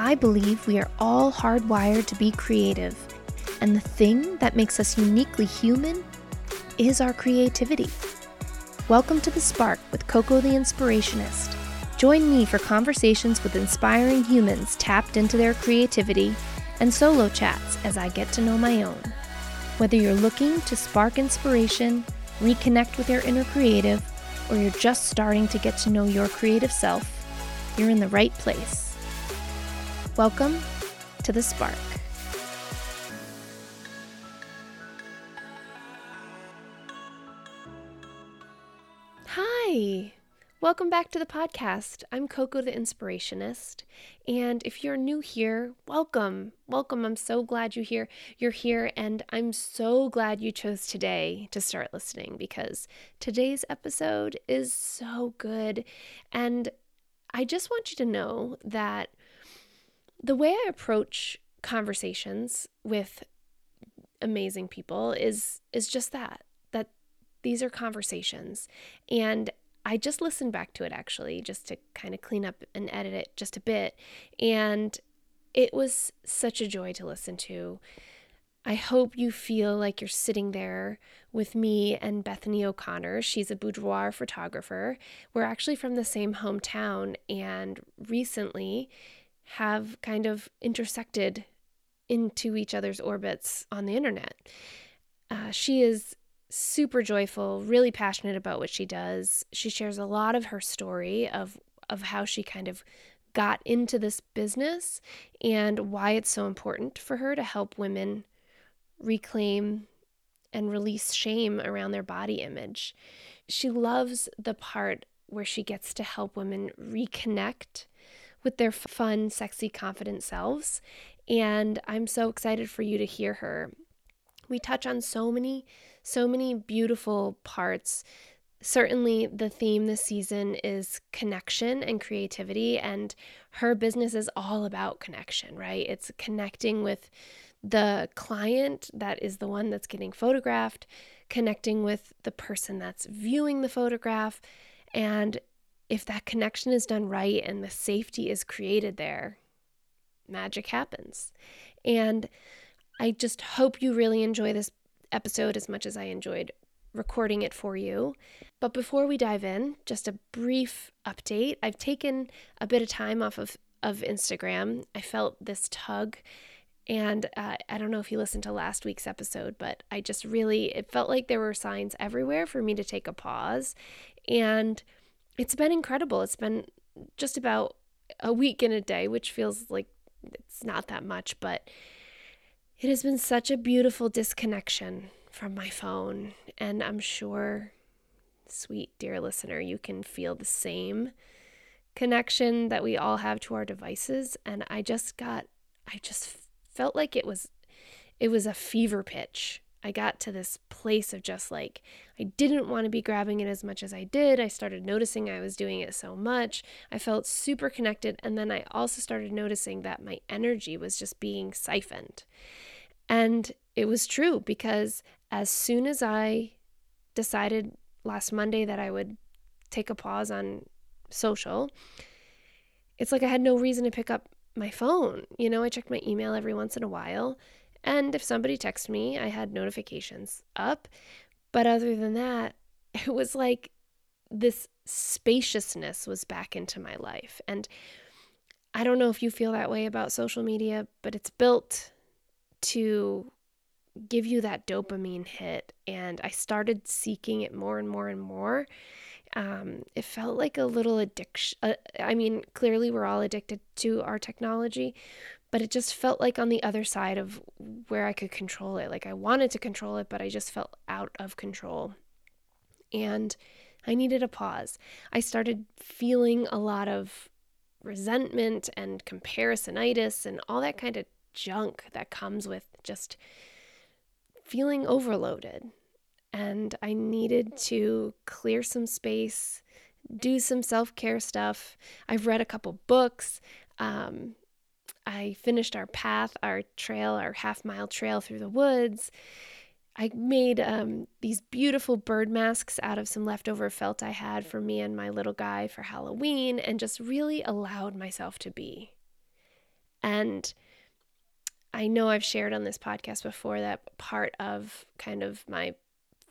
I believe we are all hardwired to be creative, and the thing that makes us uniquely human is our creativity. Welcome to The Spark with Coco the Inspirationist. Join me for conversations with inspiring humans tapped into their creativity and solo chats as I get to know my own. Whether you're looking to spark inspiration, reconnect with your inner creative, or you're just starting to get to know your creative self, you're in the right place. Welcome to The Spark. Hi, welcome back to the podcast. I'm Coco the Inspirationist, and if you're new here, welcome. Welcome. I'm so glad you're here. You're here and I'm so glad you chose today to start listening because today's episode is so good and I just want you to know that the way I approach conversations with amazing people is is just that that these are conversations and I just listened back to it actually just to kind of clean up and edit it just a bit and it was such a joy to listen to. I hope you feel like you're sitting there with me and Bethany O'Connor. She's a boudoir photographer. We're actually from the same hometown and recently have kind of intersected into each other's orbits on the internet. Uh, she is super joyful, really passionate about what she does. She shares a lot of her story of of how she kind of got into this business and why it's so important for her to help women reclaim and release shame around their body image. She loves the part where she gets to help women reconnect with their fun, sexy, confident selves. And I'm so excited for you to hear her. We touch on so many, so many beautiful parts. Certainly, the theme this season is connection and creativity, and her business is all about connection, right? It's connecting with the client that is the one that's getting photographed, connecting with the person that's viewing the photograph, and if that connection is done right and the safety is created there, magic happens. And I just hope you really enjoy this episode as much as I enjoyed recording it for you. But before we dive in, just a brief update. I've taken a bit of time off of, of Instagram. I felt this tug. And uh, I don't know if you listened to last week's episode, but I just really, it felt like there were signs everywhere for me to take a pause. And it's been incredible. It's been just about a week and a day, which feels like it's not that much, but it has been such a beautiful disconnection from my phone. And I'm sure, sweet dear listener, you can feel the same connection that we all have to our devices. And I just got, I just felt like it was, it was a fever pitch I got to this place of just like, I didn't want to be grabbing it as much as I did. I started noticing I was doing it so much. I felt super connected. And then I also started noticing that my energy was just being siphoned. And it was true because as soon as I decided last Monday that I would take a pause on social, it's like I had no reason to pick up my phone. You know, I checked my email every once in a while and if somebody texted me, I had notifications up. But other than that, it was like this spaciousness was back into my life. And I don't know if you feel that way about social media, but it's built to give you that dopamine hit. And I started seeking it more and more and more. Um, it felt like a little addiction. Uh, I mean, clearly we're all addicted to our technology, but it just felt like on the other side of where I could control it. Like I wanted to control it, but I just felt out of control. And I needed a pause. I started feeling a lot of resentment and comparisonitis and all that kind of junk that comes with just feeling overloaded. And I needed to clear some space, do some self care stuff. I've read a couple books. Um, I finished our path, our trail, our half mile trail through the woods. I made um, these beautiful bird masks out of some leftover felt I had for me and my little guy for Halloween and just really allowed myself to be. And I know I've shared on this podcast before that part of kind of my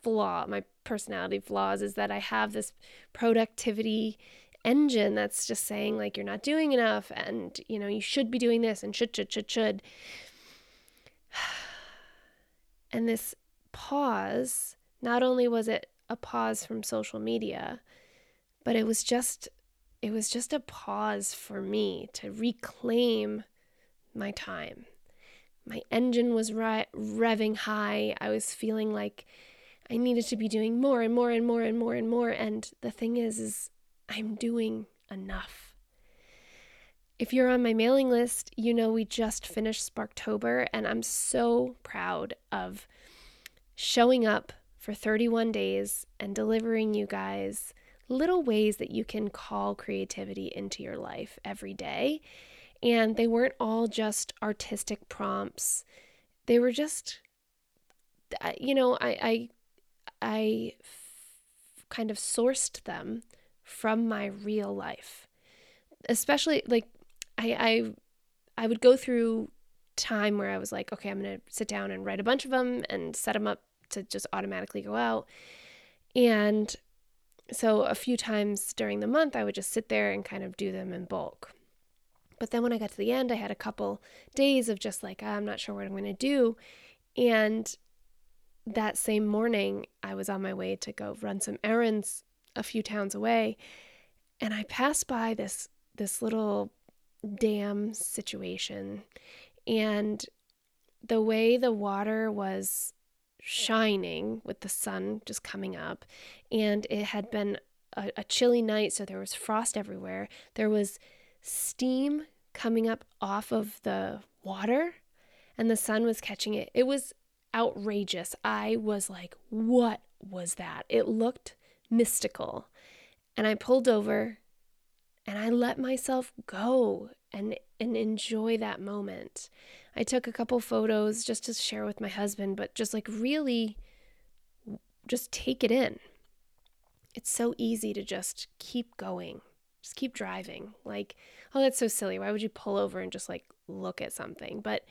flaw, my personality flaws, is that I have this productivity engine that's just saying, like, you're not doing enough and, you know, you should be doing this and should, should, should, should. And this pause, not only was it a pause from social media, but it was just it was just a pause for me to reclaim my time. My engine was re- revving high. I was feeling like I needed to be doing more and more and more and more and more. And the thing is, is I'm doing enough. If you're on my mailing list, you know we just finished Sparktober, and I'm so proud of showing up for 31 days and delivering you guys little ways that you can call creativity into your life every day. And they weren't all just artistic prompts. They were just, uh, you know, I, I, I kind of sourced them from my real life. Especially like I, I, I would go through time where I was like, okay, I'm going to sit down and write a bunch of them and set them up to just automatically go out. And so a few times during the month, I would just sit there and kind of do them in bulk. But then when I got to the end, I had a couple days of just like, I'm not sure what I'm going to do. And that same morning, I was on my way to go run some errands a few towns away. And I passed by this this little dam situation. And the way the water was shining with the sun just coming up. And it had been a, a chilly night, so there was frost everywhere. There was steam coming up off of the water, and the sun was catching it. It was outrageous. I was like, what was that? It looked mystical. And I pulled over and I let myself go and and enjoy that moment. I took a couple photos just to share with my husband, but just like really just take it in. It's so easy to just keep going, just keep driving. Like, oh, that's so silly. Why would you pull over and just like look at something? But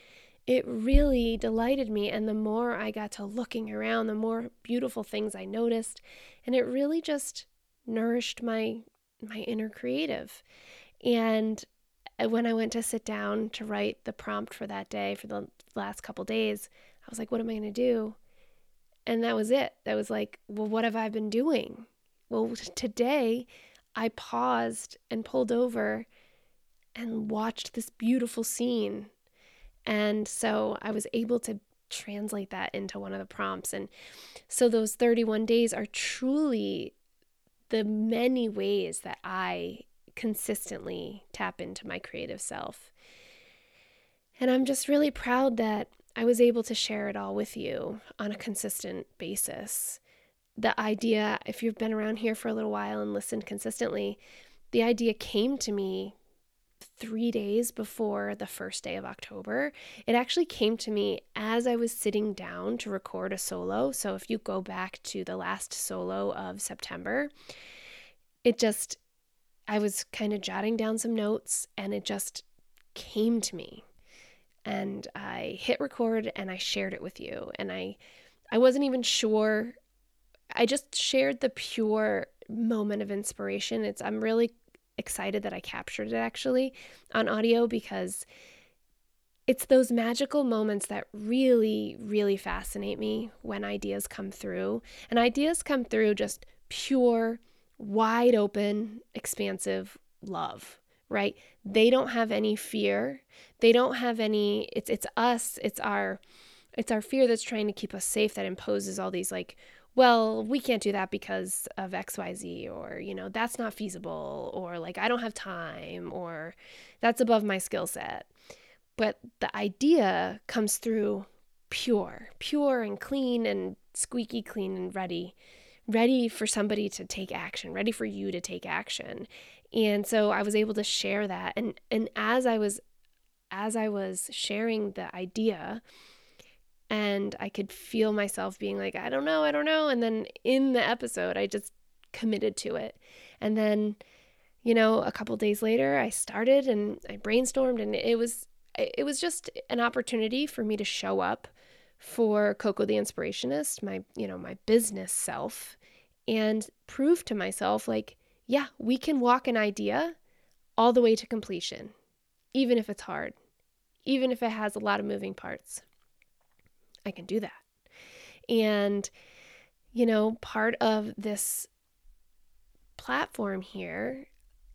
it really delighted me. And the more I got to looking around, the more beautiful things I noticed. And it really just nourished my my inner creative. And uh, when I went to sit down to write the prompt for that day for the last couple days, I was like, what am I going to do? And that was it. That was like, well, what have I been doing? Well, today I paused and pulled over and watched this beautiful scene. And so I was able to translate that into one of the prompts. And so those 31 days are truly the many ways that I consistently tap into my creative self. And I'm just really proud that I was able to share it all with you on a consistent basis. The idea, if you've been around here for a little while and listened consistently, the idea came to me three days before the first day of October. It actually came to me as I was sitting down to record a solo. So if you go back to the last solo of September, it just I was kind of jotting down some notes and it just came to me. And I hit record and I shared it with you. And I I wasn't even sure I just shared the pure moment of inspiration. It's I'm really excited that I captured it actually on audio because it's those magical moments that really, really fascinate me when ideas come through. And ideas come through just pure wide open, expansive love, right? They don't have any fear. They don't have any it's it's us, it's our it's our fear that's trying to keep us safe that imposes all these like well, we can't do that because of XYZ, or, you know, that's not feasible, or like, I don't have time, or that's above my skill set. But the idea comes through pure, pure and clean and squeaky clean and ready ready for somebody to take action, ready for you to take action. And so I was able to share that and and as I was as I was sharing the idea and I could feel myself being like I don't know, I don't know and then in the episode I just committed to it. And then you know, a couple days later I started and I brainstormed and it was it was just an opportunity for me to show up for Coco the Inspirationist, my, you know, my business self, and prove to myself, like, yeah, we can walk an idea all the way to completion, even if it's hard, even if it has a lot of moving parts. I can do that. And, you know, part of this platform here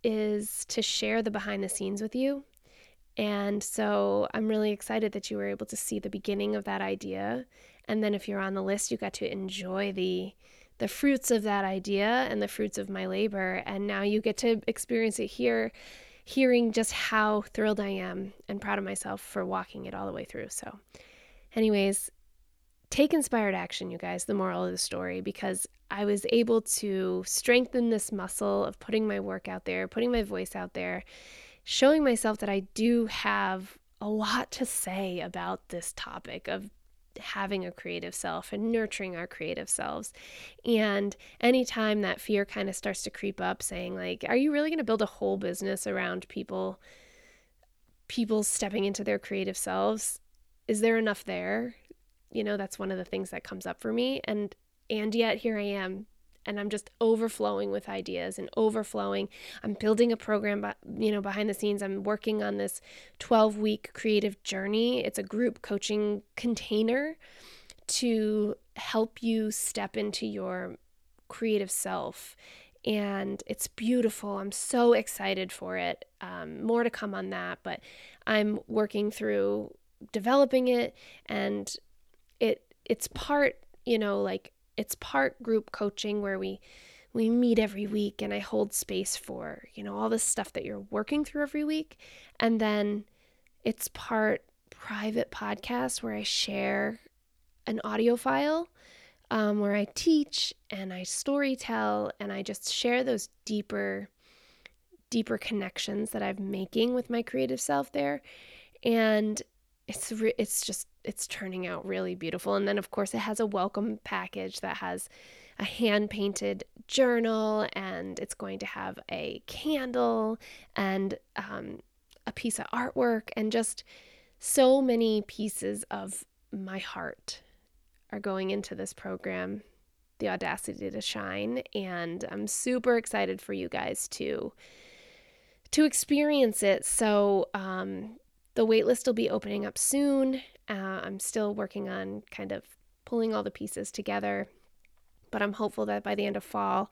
is to share the behind the scenes with you. And so I'm really excited that you were able to see the beginning of that idea. And then if you're on the list, you got to enjoy the the fruits of that idea and the fruits of my labor. And now you get to experience it here, hearing just how thrilled I am and proud of myself for walking it all the way through. So, anyways, take inspired action, you guys, the moral of the story, because I was able to strengthen this muscle of putting my work out there, putting my voice out there, showing myself that I do have a lot to say about this topic of having a creative self and nurturing our creative selves. And anytime that fear kind of starts to creep up saying like, are you really going to build a whole business around people people stepping into their creative selves? Is there enough there? You know, that's one of the things that comes up for me and and yet here I am and I'm just overflowing with ideas and overflowing. I'm building a program, you know, behind the scenes. I'm working on this 12 week creative journey. It's a group coaching container to help you step into your creative self. And it's beautiful. I'm so excited for it. Um, more to come on that, but I'm working through developing it, and it's part, you know, like it's part group coaching where we we meet every week and I hold space for, you know, all the stuff that you're working through every week. And then it's part private podcast where I share an audio file um, where I teach and I story tell and I just share those deeper, deeper connections that I'm making with my creative self there. And it's re- it's just it's turning out really beautiful. And then of course it has a welcome package that has a hand painted journal and it's going to have a candle and um, a piece of artwork and just so many pieces of my heart are going into this program. The audacity to shine and i'm super excited for you guys to to experience it. So um, the waitlist will be opening up soon. Uh, I'm still working on kind of pulling all the pieces together, but I'm hopeful that by the end of fall,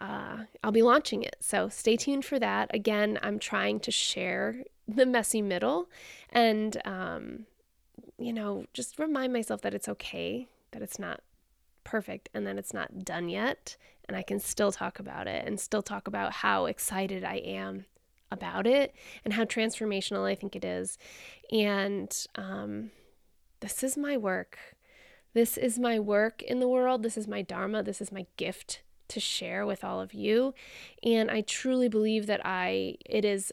uh, I'll be launching it. So stay tuned for that. Again, I'm trying to share the messy middle and, um, you know, just remind myself that it's okay, that it's not perfect and that it's not done yet. And I can still talk about it and still talk about how excited I am about it and how transformational I think it is. And um, this is my work. This is my work in the world. This is my Dharma. This is my gift to share with all of you. And I truly believe that I, it is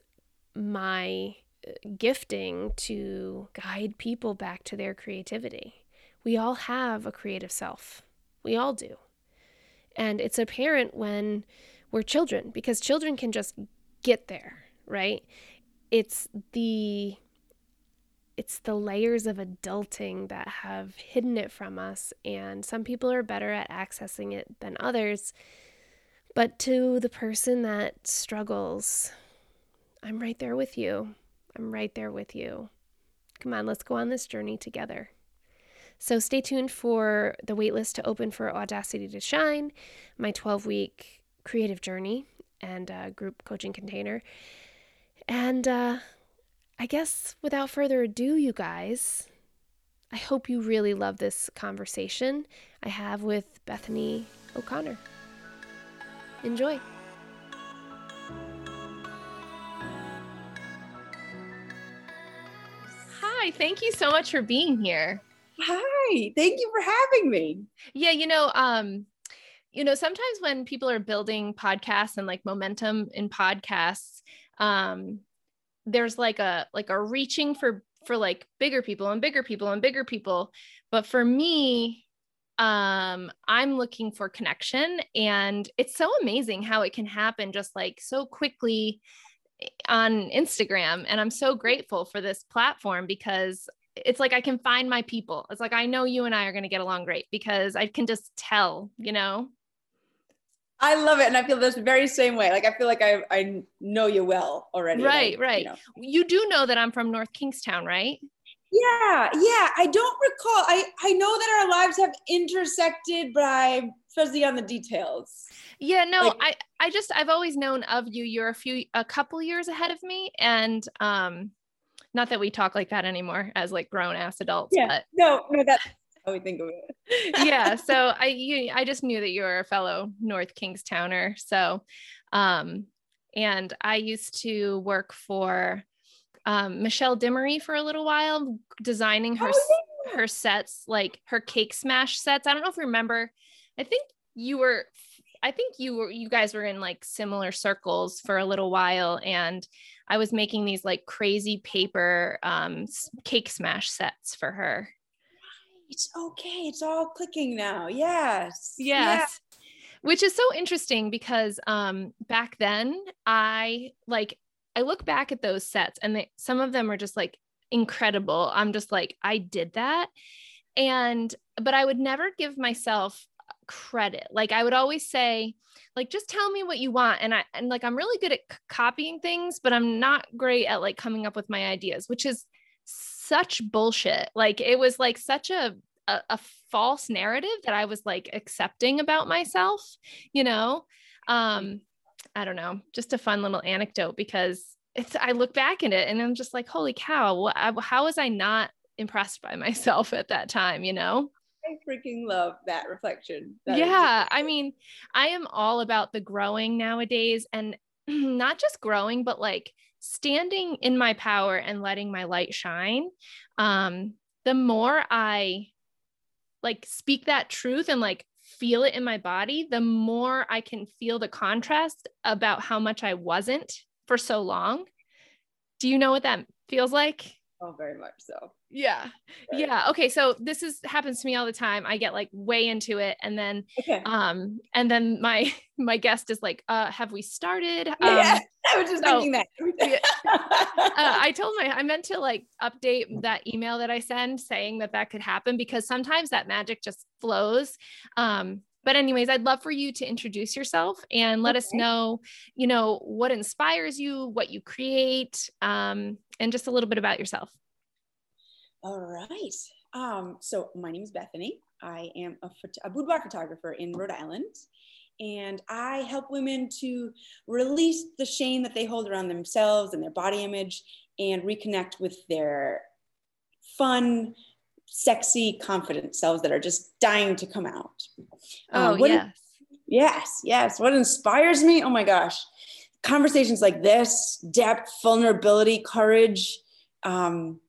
my uh, gifting to guide people back to their creativity. We all have a creative self. We all do. And it's apparent when we're children because children can just get there right? It's the it's the layers of adulting that have hidden it from us and some people are better at accessing it than others. But to the person that struggles, I'm right there with you. I'm right there with you. Come on, let's go on this journey together. So stay tuned for the waitlist to open for Audacity to Shine, my 12 week creative journey and uh, group coaching container. And uh, I guess without further ado, you guys, I hope you really love this conversation I have with Bethany O'Connor. Enjoy. Hi, thank you so much for being here. Hi, thank you for having me. Yeah, you know, um, you know, sometimes when people are building podcasts and like momentum in podcasts, um there's like a like a reaching for for like bigger people and bigger people and bigger people but for me um i'm looking for connection and it's so amazing how it can happen just like so quickly on Instagram. And I'm so grateful for this platform because it's like I can find my people. It's like I know you and I are going to get along great because I can just tell, you know. I love it, and I feel this very same way. Like I feel like I I know you well already. Right, like, right. You, know. you do know that I'm from North Kingstown, right? Yeah, yeah. I don't recall. I I know that our lives have intersected, but I'm fuzzy on the details. Yeah, no, like, I I just I've always known of you. You're a few a couple years ahead of me, and um, not that we talk like that anymore as like grown ass adults. Yeah, but no, no, that's how we think of it. yeah, so I you I just knew that you were a fellow North Kingstowner. So, um, and I used to work for um, Michelle Dimery for a little while, designing her oh, yeah. her sets, like her cake smash sets. I don't know if you remember. I think you were. I think you were. You guys were in like similar circles for a little while, and I was making these like crazy paper um, cake smash sets for her. It's okay. It's all clicking now. Yes. Yes. Yeah. Which is so interesting because um, back then I like I look back at those sets and they, some of them are just like incredible. I'm just like, I did that. And, but I would never give myself credit. Like I would always say, like, just tell me what you want. And I, and like, I'm really good at c- copying things, but I'm not great at like coming up with my ideas, which is such bullshit. Like it was like such a, a, a false narrative that I was like accepting about myself, you know? Um, I don't know, just a fun little anecdote because it's, I look back at it and I'm just like, holy cow, how was I not impressed by myself at that time, you know? I freaking love that reflection. That yeah. I mean, I am all about the growing nowadays and not just growing, but like standing in my power and letting my light shine. Um, the more I like speak that truth and like feel it in my body, the more I can feel the contrast about how much I wasn't for so long. Do you know what that feels like? Oh, very much so. Yeah. Yeah. Okay. So this is happens to me all the time. I get like way into it and then okay. um and then my my guest is like, uh, have we started? Um, yeah. I was just so, thinking that. uh, I told my I meant to like update that email that I send saying that that could happen because sometimes that magic just flows. Um but anyways i'd love for you to introduce yourself and let okay. us know you know what inspires you what you create um, and just a little bit about yourself all right um, so my name is bethany i am a, a boudoir photographer in rhode island and i help women to release the shame that they hold around themselves and their body image and reconnect with their fun sexy, confident selves that are just dying to come out. Um, oh, um, yes. yes, yes. What inspires me? Oh my gosh. Conversations like this, depth, vulnerability, courage, um,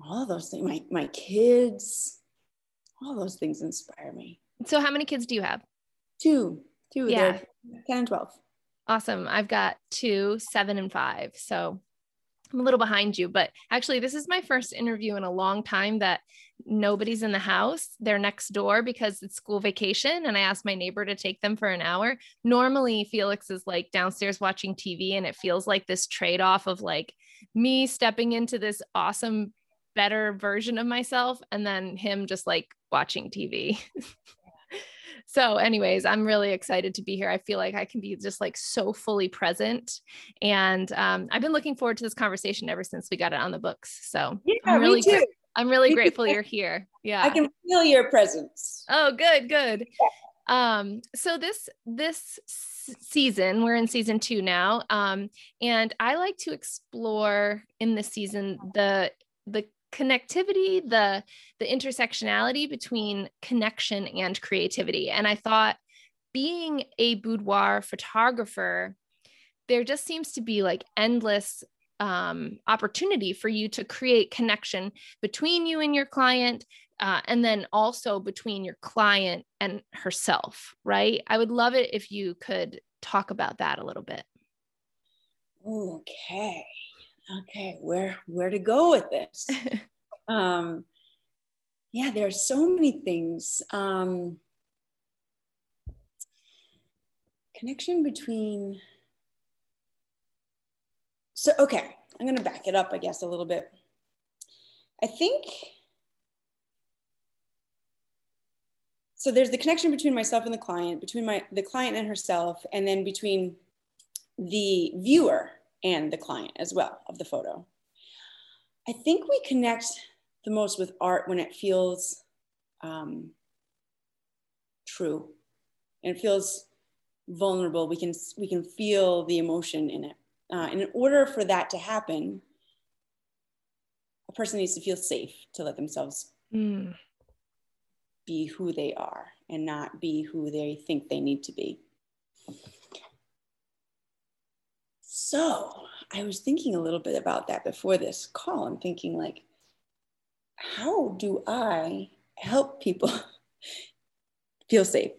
all of those things. My, my kids, all those things inspire me. So, how many kids do you have? Two. Two. Yeah. 10 and 12. Awesome. I've got two, seven and five. So I'm a little behind you, but actually, this is my first interview in a long time that nobody's in the house. They're next door because it's school vacation. And I asked my neighbor to take them for an hour. Normally, Felix is like downstairs watching TV, and it feels like this trade off of like me stepping into this awesome, better version of myself, and then him just like watching TV. so anyways i'm really excited to be here. I feel like i can be just like so fully present and um, i've been looking forward to this conversation ever since we got it on the books. So yeah, i'm really me too. i'm really grateful you're here. Yeah. i can feel your presence. Oh good good. Um so this this season we're in season two now um and i like to explore in this season the the connectivity the the intersectionality between connection and creativity. And i thought being a boudoir photographer there just seems to be like endless um, opportunity for you to create connection between you and your client uh, and then also between your client and herself right? I would love it if you could talk about that a little bit. Okay okay, where where to go with this? um, yeah, there are so many things. Um, connection between so okay, I'm going to back it up, I guess, a little bit. I think so there's the connection between myself and the client, between my the client and herself, and then between the viewer and the client as well of the photo. I think we connect the most with art when it feels um, true and it feels vulnerable. We can we can feel the emotion in it. Uh, and in order for that to happen, a person needs to feel safe to let themselves mm. be who they are and not be who they think they need to be. So I was thinking a little bit about that before this call. I'm thinking like, how do I help people feel safe?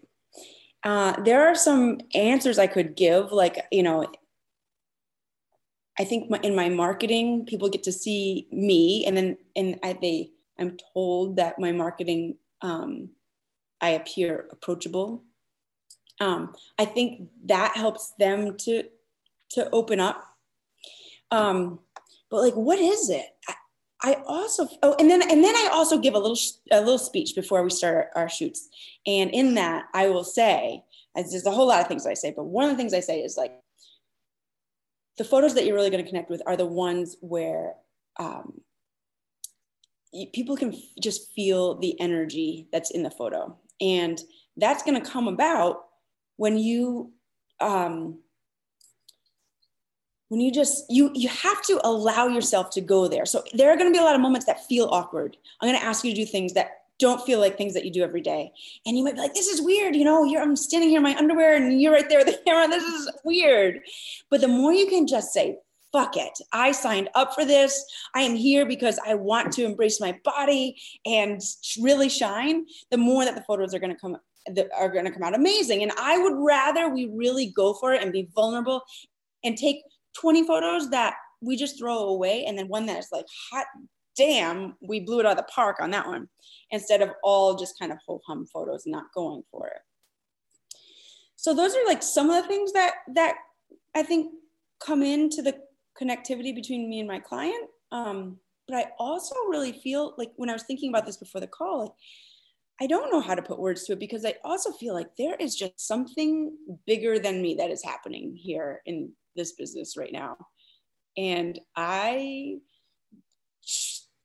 Uh, there are some answers I could give, like, you know, I think my, in my marketing, people get to see me, and then and I, they, I'm told that my marketing, um, I appear approachable. Um, I think that helps them to to open up. Um, but like, what is it? I, I also oh, and then and then I also give a little a little speech before we start our, our shoots, and in that I will say, there's a whole lot of things I say, but one of the things I say is like, the photos that you're really going to connect with are the ones where um, people can just feel the energy that's in the photo, and that's going to come about when you um, when you just you you have to allow yourself to go there. So there are going to be a lot of moments that feel awkward. I'm going to ask you to do things that don't feel like things that you do every day. And you might be like this is weird you know i'm standing here in my underwear and you're right there with the camera this is weird. But the more you can just say fuck it i signed up for this. I am here because i want to embrace my body and really shine the more that the photos are going to come that are going to come out amazing. And i would rather we really go for it and be vulnerable and take 20 photos that we just throw away and then one that's like hot damn we blew it out of the park on that one instead of all just kind of ho hum photos not going for it. So those are like some of the things that that i think come into the connectivity between me and my client. Um, but i also really feel like when i was thinking about this before the call like I don't know how to put words to it because I also feel like there is just something bigger than me that is happening here in this business right now. And I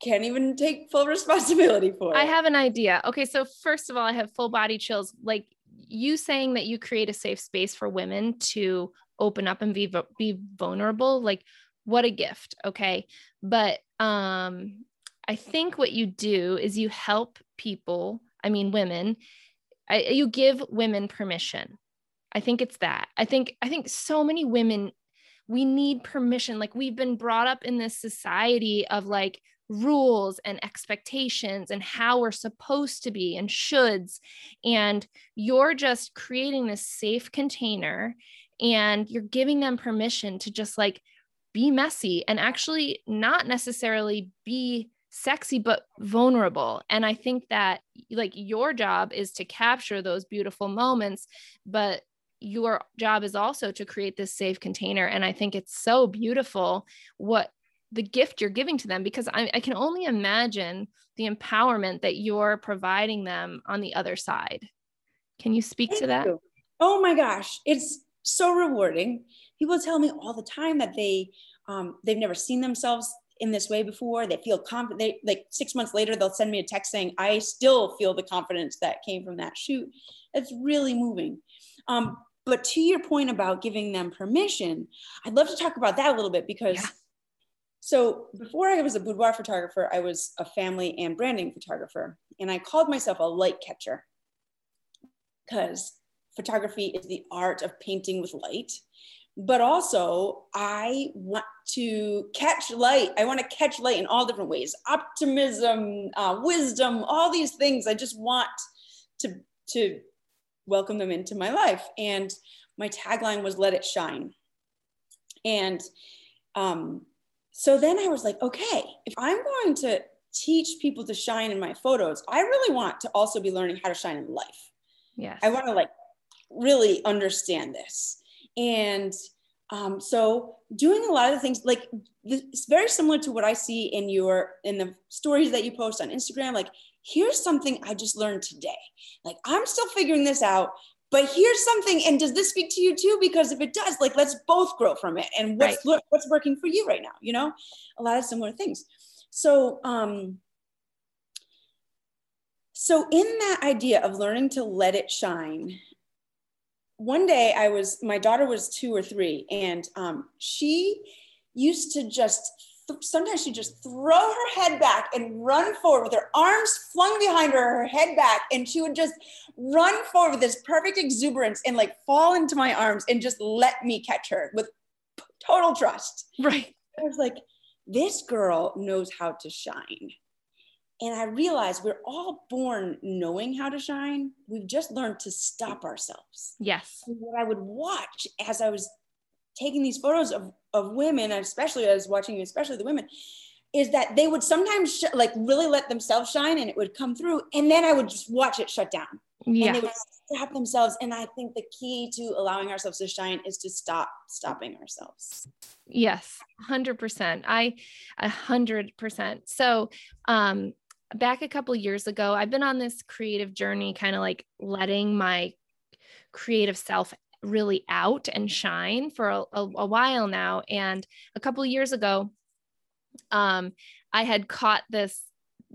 can't even take full responsibility for it. I have an idea. Okay, so first of all, I have full body chills. Like you saying that you create a safe space for women to open up and be be vulnerable, like what a gift, okay? But um I think what you do is you help people, I mean women, I, you give women permission. I think it's that. I think I think so many women we need permission. Like we've been brought up in this society of like rules and expectations and how we're supposed to be and shoulds. And you're just creating this safe container and you're giving them permission to just like be messy and actually not necessarily be sexy but vulnerable and i think that like your job is to capture those beautiful moments but your job is also to create this safe container. And I think it's so beautiful what the gift you're giving to them because I, I can only imagine the empowerment that you're providing them on the other side. Can you speak Thank to that? You. Oh my gosh, it's so rewarding. People tell me all the time that they um, they've never seen themselves in this way before. They feel confident. They like six months later, they'll send me a text saying, "I still feel the confidence that came from that shoot." It's really moving. Um, but to your point about giving them permission, I'd love to talk about that a little bit because yeah. so before I was a boudoir photographer, I was a family and branding photographer. And I called myself a light catcher because photography is the art of painting with light. But also, I want to catch light. I want to catch light in all different ways optimism, uh, wisdom, all these things. I just want to, to welcome them into my life. And my tagline was let it shine. And um, so then I was like, okay, if I'm going to teach people to shine in my photos, I really want to also be learning how to shine in life. Yes. I want to like really understand this. And Um, so doing a lot of the things like it's very similar to what I see in your in the stories that you post on Instagram. Like, here's something I just learned today. Like, I'm still figuring this out, but here's something. And does this speak to you too? Because if it does, like, let's both grow from it. And what's right. what's working for you right now? You know, a lot of similar things. So, um, so in that idea of learning to let it shine one day I was, my daughter was two or three, and um, she used to just, sometimes she'd just throw her head back and run forward with her arms flung behind her, her head back, and she would just run forward with this perfect exuberance and like fall into my arms and just let me catch her with total trust. Right. I was like, this girl knows how to shine. And I realized we're all born knowing how to shine. We've just learned to stop ourselves. Yes. And what I would watch as I was taking these photos of, of women, especially I was watching, especially the women, is that they would sometimes sh- like really let themselves shine and it would come through. And then I would just watch it shut down. Yeah. And they would stop themselves. And I think the key to allowing ourselves to shine is to stop stopping ourselves. Yes, 100%. I, 100%. So, um, back a couple years ago, I've been on this creative journey, kind of like letting my creative self really out and shine for a, a, a while now. And a couple years ago, um, I had caught this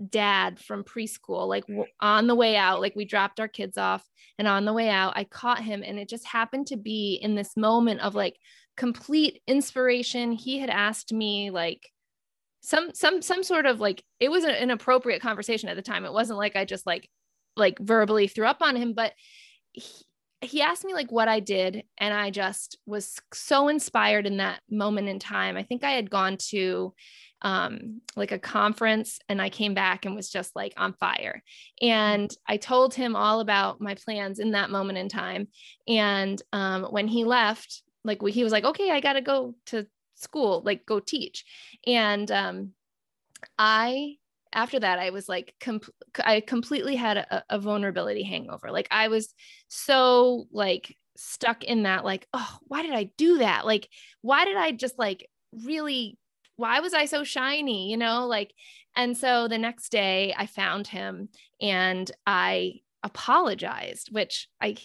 dad from preschool, like on the way out, like we dropped our kids off, and on the way out, I caught him, and it just happened to be in this moment of like complete inspiration. He had asked me, like, some some some sort of like it was an appropriate conversation at the time it wasn't like i just like like verbally threw up on him but he asked me like what i did and i just was so inspired in that moment in time. I think i had gone to um like a conference and i came back and was just like on fire. And i told him all about my plans in that moment in time. And um when he left like he was like okay i got to go to school, like go teach. And um, I, after that, I was like, I completely had a, a vulnerability hangover. Like I was so like stuck in that, like, oh, why did I do that? Like, why did I just like really why was I so shiny? You know, like, and so the next day I found him and I apologized, which I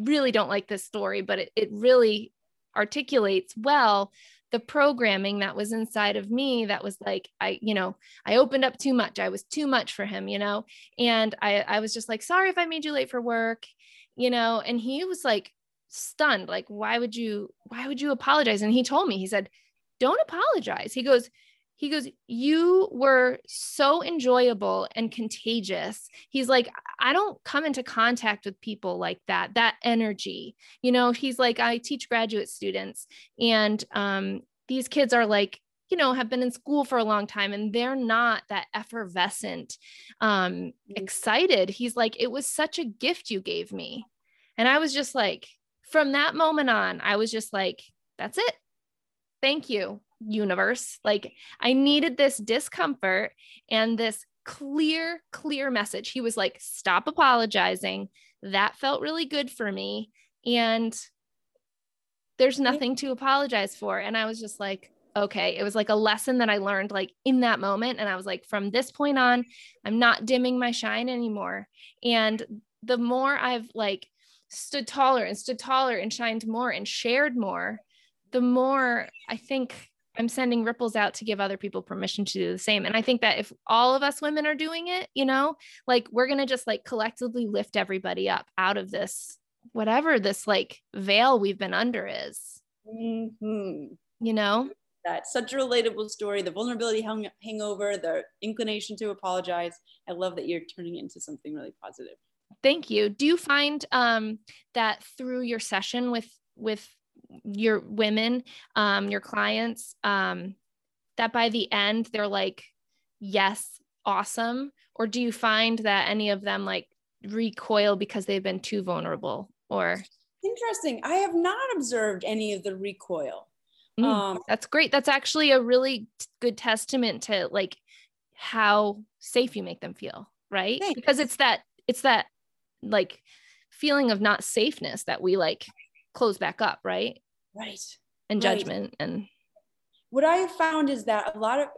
really don't like this story, but it, it really articulates well the programming that was inside of me that was like i you know i opened up too much. I was too much for him you know? And i i was just like sorry if i made you late for work you know? And he was like stunned like why would you why would you apologize? And he told me he said don't apologize. He goes he goes you were so enjoyable and contagious. He's like i don't come into contact with people like that that energy. You know he's like i teach graduate students and um, these kids are like you know have been in school for a long time and they're not that effervescent um, mm-hmm. excited. He's like it was such a gift you gave me. And i was just like from that moment on i was just like that's it. Thank you universe. Like I needed this discomfort and this clear, clear message. He was like, stop apologizing. That felt really good for me. And there's nothing to apologize for. And I was just like, okay. It was like a lesson that I learned like in that moment. And I was like, from this point on, I'm not dimming my shine anymore. And the more I've like stood taller and stood taller and shined more and shared more, the more I think I'm sending ripples out to give other people permission to do the same. And I think that if all of us women are doing it, you know, like we're going to just like collectively lift everybody up out of this, whatever this like veil we've been under is. Mm-hmm. You know? That's such a relatable story. The vulnerability hang- hangover, the inclination to apologize. I love that you're turning it into something really positive. Thank you. Do you find um, that through your session with with your women, um, your clients, um, that by the end they're like, yes, awesome? Or do you find that any of them like recoil because they've been too vulnerable or? Interesting. I have not observed any of the recoil. Mm, um, that's great. That's actually a really good testament to like how safe you make them feel, right? Thanks. Because it's that, it's that like feeling of not safeness that we like close back up, right? Right. and judgment right. and what I have found is that a lot of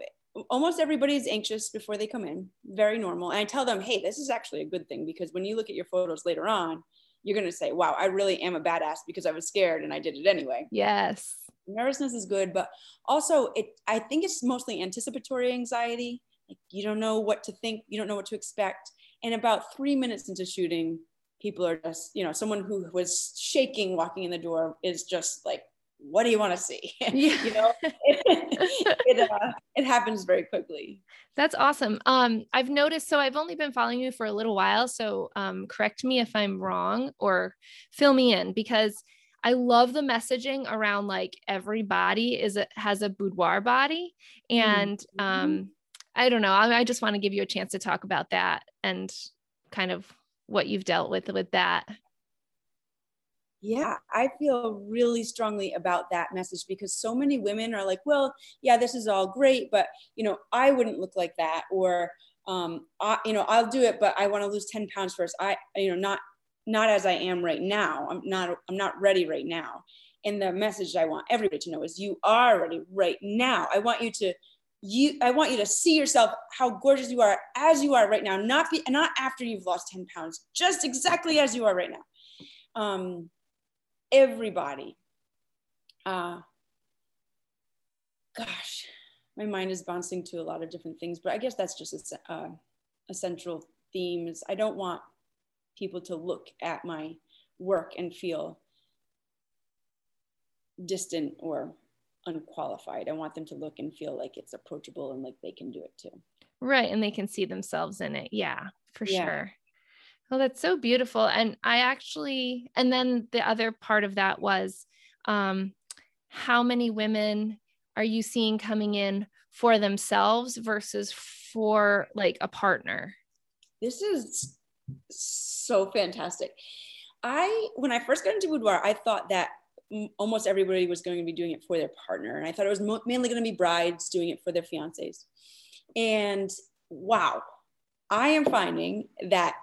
almost everybody is anxious before they come in, very normal. And I tell them, hey, this is actually a good thing because when you look at your photos later on, you're going to say, wow, I really am a badass because I was scared and I did it anyway. Yes. Nervousness is good, but also it I think it's mostly anticipatory anxiety. Like you don't know what to think, you don't know what to expect. And about 3 minutes into shooting, people are just, you know, someone who was shaking walking in the door is just like what do you want to see? Yeah. you know, it, it, uh, it happens very quickly. That's awesome. Um, I've noticed, so I've only been following you for a little while. So um, correct me if I'm wrong or fill me in because I love the messaging around like every body is a, has a boudoir body. And mm-hmm. um, I don't know. I, I just want to give you a chance to talk about that and kind of what you've dealt with with that? Yeah i feel really strongly about that message because so many women are like well yeah this is all great but you know i wouldn't look like that or um I, you know i'll do it but i want to lose 10 pounds first. I you know not not as i am right now. I'm not i'm not ready right now. And the message i want everybody to know is you are ready right now. I want you to you i want you to see yourself how gorgeous you are as you are right now not be not after you've lost 10 pounds just exactly as you are right now um everybody. Uh, gosh, my mind is bouncing to a lot of different things, but I guess that's just a, uh, a central theme is I don't want people to look at my work and feel distant or unqualified. I want them to look and feel like it's approachable and like they can do it too. Right. And they can see themselves in it. Yeah, for yeah. sure. Oh, that's so beautiful. And I actually, and then the other part of that was um, how many women are you seeing coming in for themselves versus for like a partner? This is so fantastic. I, when I first got into boudoir, I thought that almost everybody was going to be doing it for their partner. And I thought it was mo- mainly going to be brides doing it for their fiancés. And wow, I am finding that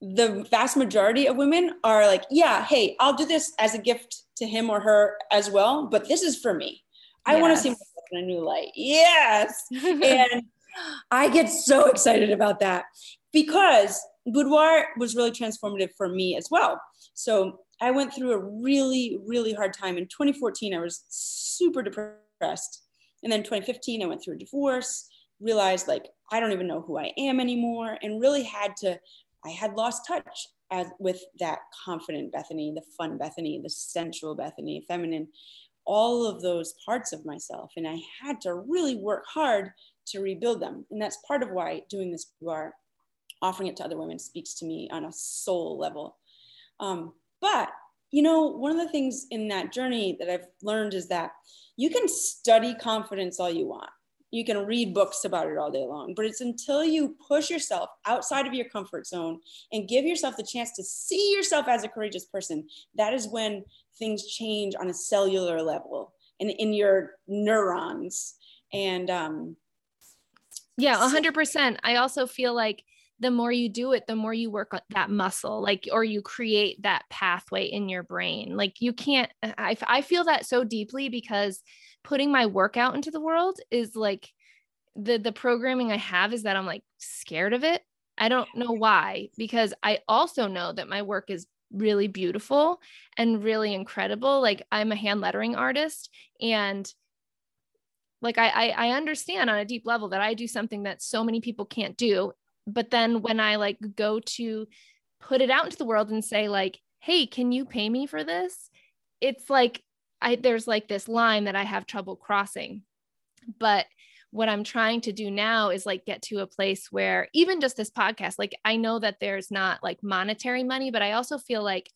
the vast majority of women are like, yeah, hey, I'll do this as a gift to him or her as well, but this is for me. I yes. want to see myself in a new light. Yes. and I get so excited about that because boudoir was really transformative for me as well. So I went through a really, really hard time. In 2014, I was super depressed. And then 2015, I went through a divorce, realized like, I don't even know who I am anymore, and really had to I had lost touch as with that confident Bethany, the fun Bethany, the sensual Bethany, feminine, all of those parts of myself. And I had to really work hard to rebuild them. And that's part of why doing this boudoir, offering it to other women speaks to me on a soul level. Um, but you know, one of the things in that journey that I've learned is that you can study confidence all you want. You can read books about it all day long but it's until you push yourself outside of your comfort zone and give yourself the chance to see yourself as a courageous person that is when things change on a cellular level and in your neurons. And um yeah 100% i also feel like the more you do it the more you work that muscle like or you create that pathway in your brain like you can't i, I feel that so deeply because putting my work out into the world is like the the programming I have is that I'm like scared of it. I don't know why because I also know that my work is really beautiful and really incredible. Like I'm a hand lettering artist and like I, I I understand on a deep level that I do something that so many people can't do. But then when I like go to put it out into the world and say like, hey, can you pay me for this? It's like I there's like this line that I have trouble crossing. But what I'm trying to do now is like get to a place where even just this podcast, like I know that there's not like monetary money, but I also feel like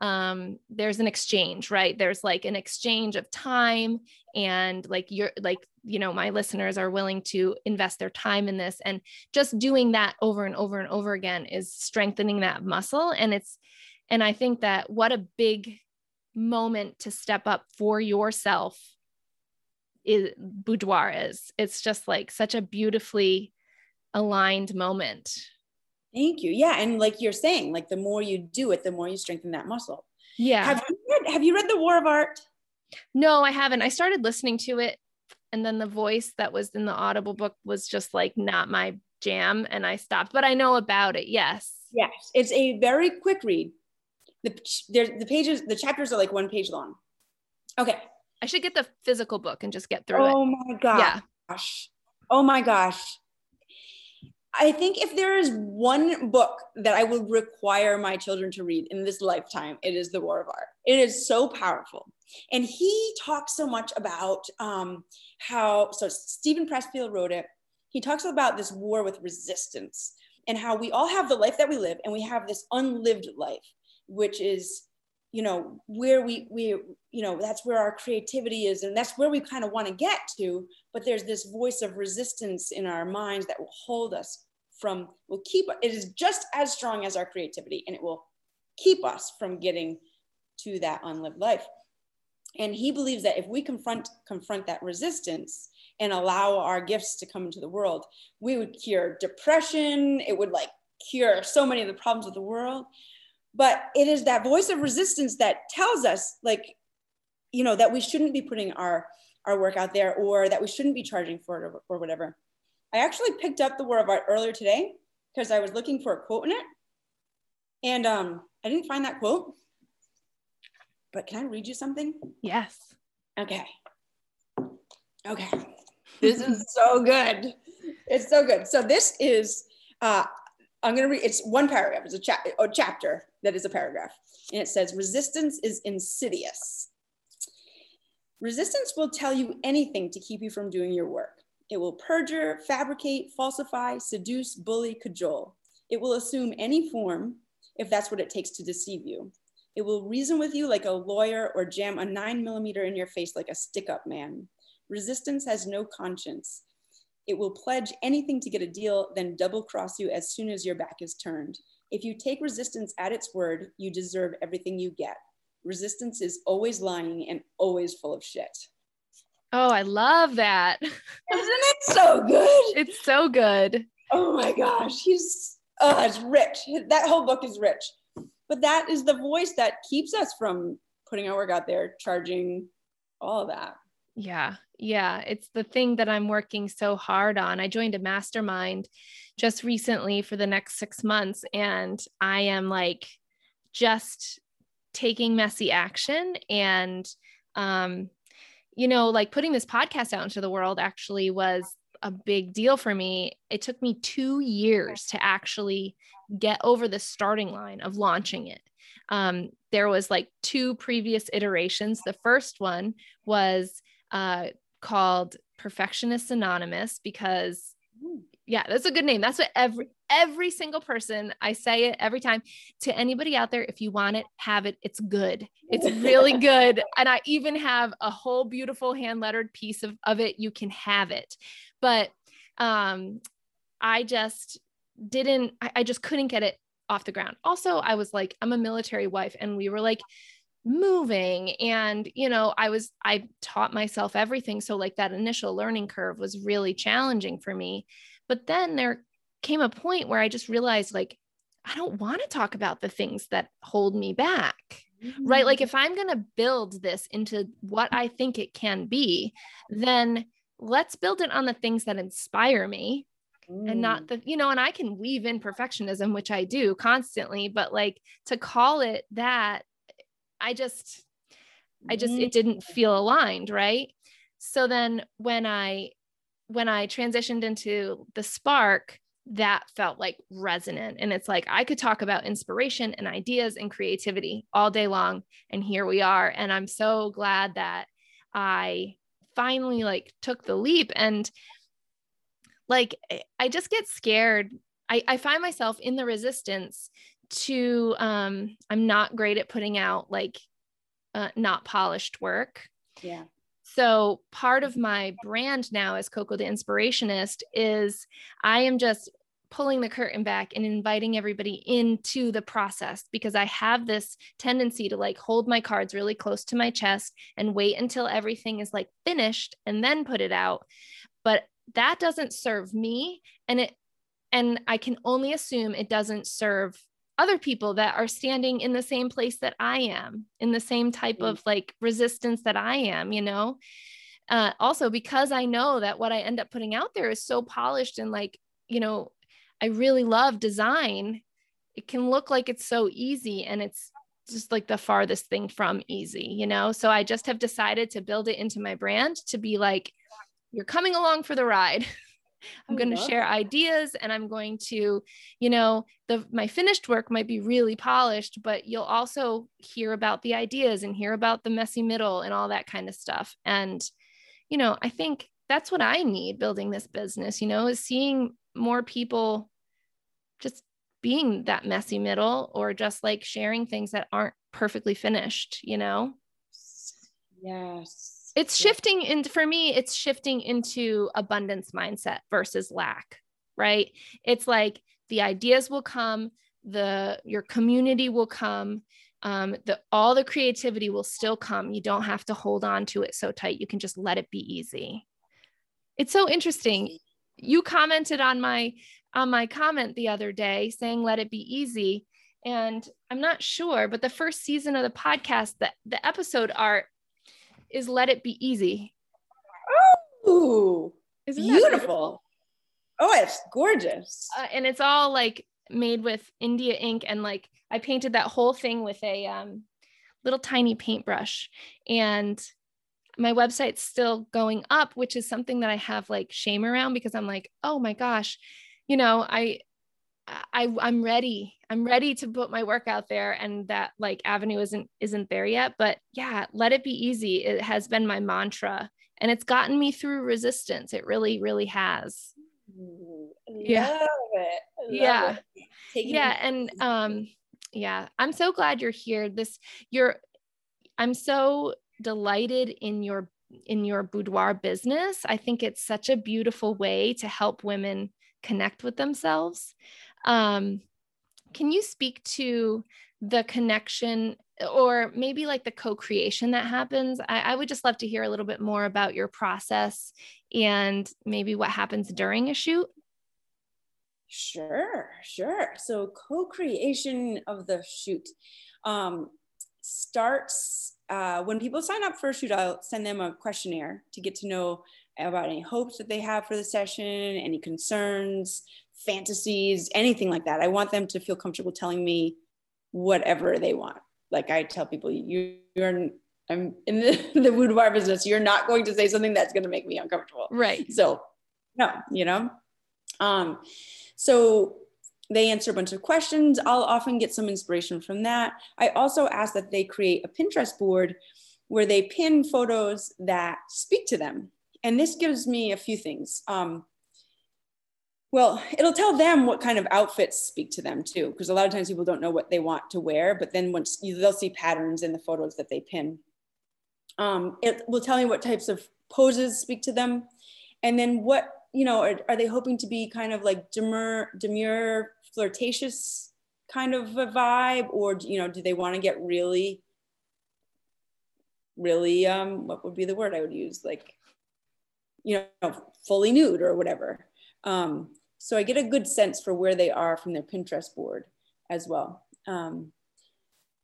um there's an exchange right there's like an exchange of time and like you're like you know my listeners are willing to invest their time in this. And just doing that over and over and over again is strengthening that muscle. And it's and i think that what a big moment to step up for yourself is boudoir is. It's just like such a beautifully aligned moment. Thank you. Yeah. And like you're saying like the more you do it the more you strengthen that muscle. Yeah. Have you read, have you read the war of art? No, I haven't. I started listening to it and then the voice that was in the audible book was just like not my jam and I stopped, but I know about it. Yes. Yes. It's a very quick read. The, the pages, the chapters are like one page long. Okay. I should get the physical book and just get through oh it. Oh my gosh. Yeah. Oh my gosh. I think if there is one book that I would require my children to read in this lifetime, it is The War of Art. It is so powerful. And he talks so much about um, how, so Steven Pressfield wrote it. He talks about this war with resistance and how we all have the life that we live and we have this unlived life, which is, you know, where we, we, you know, that's where our creativity is and that's where we kind of want to get to. But there's this voice of resistance in our minds that will hold us from, will keep, it is just as strong as our creativity and it will keep us from getting to that unlived life and he believes that if we confront confront that resistance and allow our gifts to come into the world we would cure depression. It would like cure so many of the problems of the world. But it is that voice of resistance that tells us like you know that we shouldn't be putting our our work out there or that we shouldn't be charging for it or, or whatever. I actually picked up the war of art earlier today because i was looking for a quote in it. And um, i didn't find that quote but can I read you something? Yes. Okay. Okay. This is so good. It's so good. So this is uh, I'm going to read. It's one paragraph. It's a, cha- a chapter that is a paragraph, and it says, "Resistance is insidious. Resistance will tell you anything to keep you from doing your work. It will perjure, fabricate, falsify, seduce, bully, cajole. It will assume any form if that's what it takes to deceive you. It will reason with you like a lawyer or jam a nine millimeter in your face like a stick up man. Resistance has no conscience. It will pledge anything to get a deal, then double cross you as soon as your back is turned. If you take resistance at its word, you deserve everything you get. Resistance is always lying and always full of shit. Oh, I love that. Isn't it so good? It's so good. Oh my gosh. He's, oh, it's rich. That whole book is rich but that is the voice that keeps us from putting our work out there charging all of that. Yeah yeah. It's the thing that i'm working so hard on. I joined a mastermind just recently for the next six months and i am like just taking messy action and um you know like putting this podcast out into the world actually was a big deal for me. It took me two years to actually get over the starting line of launching it. Um, there was like two previous iterations. The first one was uh, called Perfectionist Anonymous because yeah, that's a good name. That's what every every single person I say it every time to anybody out there. If you want it, have it. It's good. It's really good. And I even have a whole beautiful hand lettered piece of, of it. You can have it. But um, I just didn't, I, I just couldn't get it off the ground. Also, I was like, I'm a military wife, and we were like, moving and you know i was i taught myself everything so like that initial learning curve was really challenging for me but then there came a point where i just realized like i don't want to talk about the things that hold me back mm-hmm. right like if i'm going to build this into what i think it can be then let's build it on the things that inspire me mm. and not mm. the you know and i can weave in perfectionism which i do constantly but like to call it that i just i just it didn't mm. feel aligned right so then when i when i transitioned into the spark that felt like resonant and it's like i could talk about inspiration and ideas and creativity all day long and here we are and i'm so glad that i finally like took the leap and like eh, I just get scared. I, I find myself in the resistance to um I'm not great at putting out like uh, not polished work. Yeah. So part of my brand now as Coco the Inspirationist is I am just pulling the curtain back and inviting everybody into the process because I have this tendency to like hold my cards really close to my chest and wait until everything is like finished and then put it out. But that doesn't serve me and it and i can only assume it doesn't serve other people that are standing in the same place that I am, in the same type mm. of like resistance that I am, you know? Uh, also, because I know that what I end up putting out there is so polished and like, you know, I really love design, it can look like it's so easy and it's just like the farthest thing from easy, you know? So I just have decided to build it into my brand to be like, you're coming along for the ride. I'm oh, going to share ideas and I'm going to, you know, the my finished work might be really polished, but you'll also hear about the ideas and hear about the messy middle and all that kind of stuff. And you know, I think that's what I need building this business, you know, is seeing more people just being that messy middle or just like sharing things that aren't perfectly finished, you know? Yes it's shifting in for me it's shifting into abundance mindset versus lack right? It's like the ideas will come the your community will come um, the all the creativity will still come. You don't have to hold on to it so tight. You can just let it be easy. It's so interesting. You commented on my on my comment the other day saying let it be easy. And i'm not sure but the first season of the podcast the, the episode art is Let It Be Easy. Oh, beautiful. Oh, it's gorgeous. Uh, and it's all like made with India ink and like I painted that whole thing with a um, little tiny paintbrush and my website's still going up which is something that I have like shame around because I'm like oh my gosh you know I I I'm ready. I'm ready to put my work out there and that like avenue isn't isn't there yet, but yeah, let it be easy. It has been my mantra and it's gotten me through resistance. It really really has. Ooh, yeah. It. yeah. Yeah, and um yeah, I'm so glad you're here. This you're I'm so delighted in your in your boudoir business. I think it's such a beautiful way to help women connect with themselves. Um, can you speak to the connection or maybe like the co-creation that happens? I, I, would just love to hear a little bit more about your process and maybe what happens during a shoot. Sure sure. So co-creation of the shoot um, starts uh, when people sign up for a shoot i'll send them a questionnaire to get to know about any hopes that they have for the session any concerns fantasies, anything like that. I want them to feel comfortable telling me whatever they want. Like I tell people, you, you're I'm in the, the boudoir business. You're not going to say something that's going to make me uncomfortable. Right. So, no, you know. Um, so they answer a bunch of questions. I'll often get some inspiration from that. I also ask that they create a Pinterest board where they pin photos that speak to them. And this gives me a few things. Um, well, it'll tell them what kind of outfits speak to them too, because a lot of times people don't know what they want to wear, but then once you, they'll see patterns in the photos that they pin. Um, it will tell me what types of poses speak to them, and then what you know are, are they hoping to be kind of like demure, demure, flirtatious kind of a vibe, or you know do they want to get really, really um, what would be the word I would use like, you know, fully nude or whatever. Um, so I get a good sense for where they are from their Pinterest board as well. Um,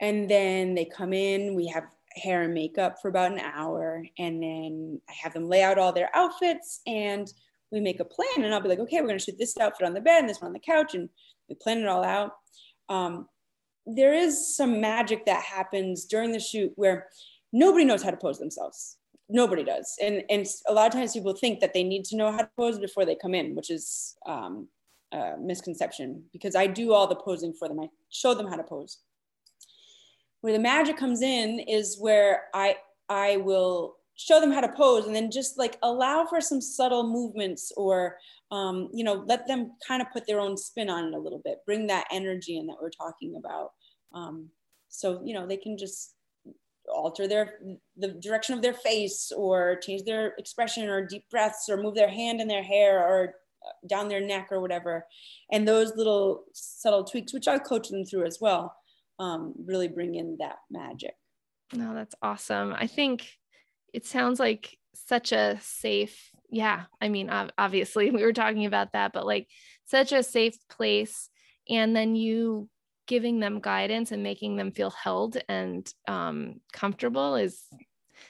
and then they come in, we have hair and makeup for about an hour, and then I have them lay out all their outfits and we make a plan. And I'll be like, okay, we're gonna shoot this outfit on the bed and this one on the couch, and we plan it all out. Um, there is some magic that happens during the shoot where nobody knows how to pose themselves nobody does. And and a lot of times people think that they need to know how to pose before they come in which is um, a misconception because i do all the posing for them. I show them how to pose. Where the magic comes in is where i i will show them how to pose and then just like allow for some subtle movements or um, you know let them kind of put their own spin on it a little bit bring that energy in that we're talking about. Um, so you know they can just alter their the direction of their face or change their expression or deep breaths or move their hand in their hair or uh, down their neck or whatever. And those little subtle tweaks which i coach them through as well um, really bring in that magic. No that's awesome. I think it sounds like such a safe yeah i mean obviously we were talking about that but like such a safe place. And then you giving them guidance and making them feel held and um, comfortable is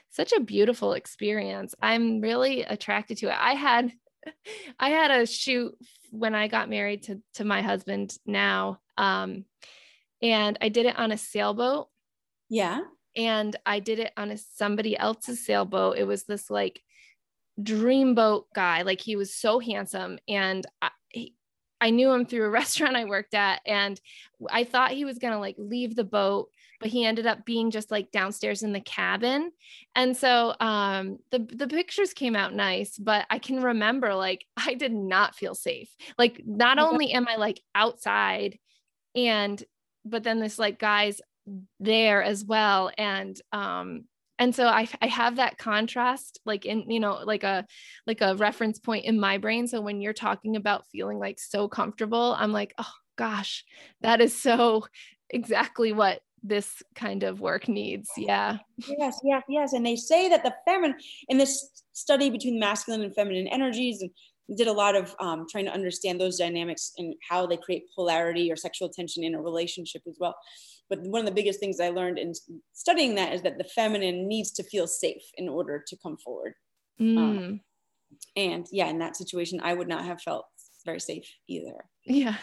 such a beautiful experience. I'm really attracted to it. I had I had a shoot when I got married to to my husband now. Um, and I did it on a sailboat. Yeah. And I did it on a somebody else's sailboat. It was this like dreamboat guy. Like he was so handsome. And I, I knew him through a restaurant I worked at. And I thought he was going to like leave the boat, but he ended up being just like downstairs in the cabin. And so um, the, the pictures came out nice, but I can remember like I did not feel safe. Like, not only am I like outside and, but then this like guy's there as well. And um, and so I, I have that contrast like in you know like a like a reference point in my brain. So when you're talking about feeling like so comfortable i'm like oh gosh that is so exactly what this kind of work needs. Yeah. Yes yes yes. And they say that the feminine in this study between masculine and feminine energies and did a lot of um, trying to understand those dynamics and how they create polarity or sexual tension in a relationship as well but one of the biggest things I learned in studying that is that the feminine needs to feel safe in order to come forward. Mm. Um, and yeah, in that situation, I would not have felt very safe either. Yeah.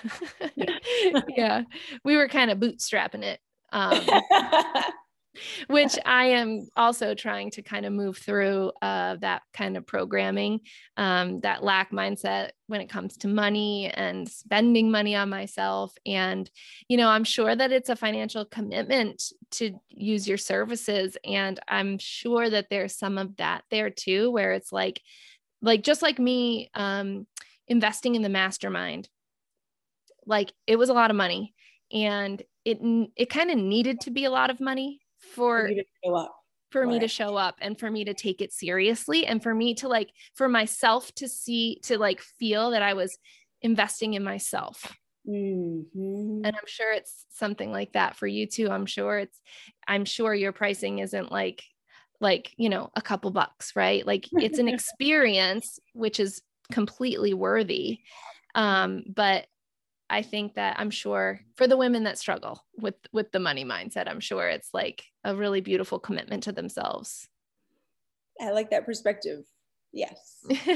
yeah. We were kind of bootstrapping it. Um, which I am also trying to kind of move through uh, that kind of programming, um, that lack mindset when it comes to money and spending money on myself. And, you know, I'm sure that it's a financial commitment to use your services. And I'm sure that there's some of that there too, where it's like, like just like me um, investing in the mastermind, like it was a lot of money and it it kind of needed to be a lot of money for, for for me to show up and for me to take it seriously and for me to like for myself to see to like feel that I was investing in myself. Mm-hmm. And I'm sure it's something like that for you too. I'm sure it's I'm sure your pricing isn't like like, you know, a couple bucks, right? Like it's an experience which is completely worthy. Um but I think that I'm sure for the women that struggle with with the money mindset, I'm sure it's like a really beautiful commitment to themselves. I like that perspective. Yes.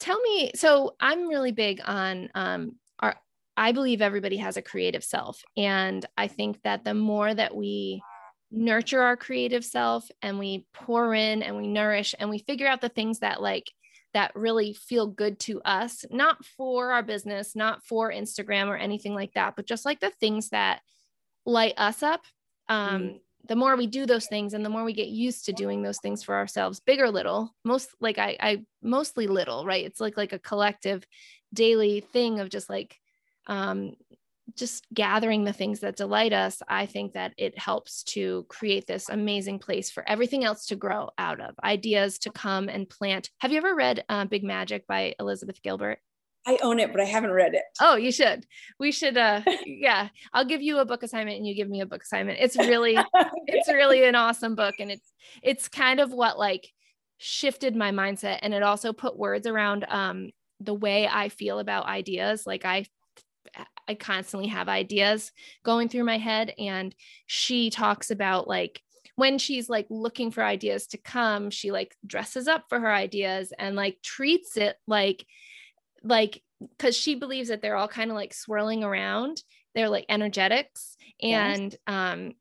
Tell me, so I'm really big on um our I believe everybody has a creative self and I think that the more that we nurture our creative self and we pour in and we nourish and we figure out the things that like that really feel good to us, not for our business, not for Instagram or anything like that, but just like the things that light us up. Um, mm. The more we do those things and the more we get used to doing those things for ourselves, big or little, most like I, I mostly little, right? It's like like a collective daily thing of just like um, just gathering the things that delight us, I think that it helps to create this amazing place for everything else to grow out of, ideas to come and plant. Have you ever read uh, Big Magic by Elizabeth Gilbert? I own it, but I haven't read it. Oh, you should. We should uh yeah, I'll give you a book assignment and you give me a book assignment. It's really it's really an awesome book and it's it's kind of what like shifted my mindset and it also put words around um the way I feel about ideas. Like I I constantly have ideas going through my head. And she talks about like when she's like looking for ideas to come, she like dresses up for her ideas and like treats it like, like, because she believes that they're all kind of like swirling around. They're like energetics. And yes. um,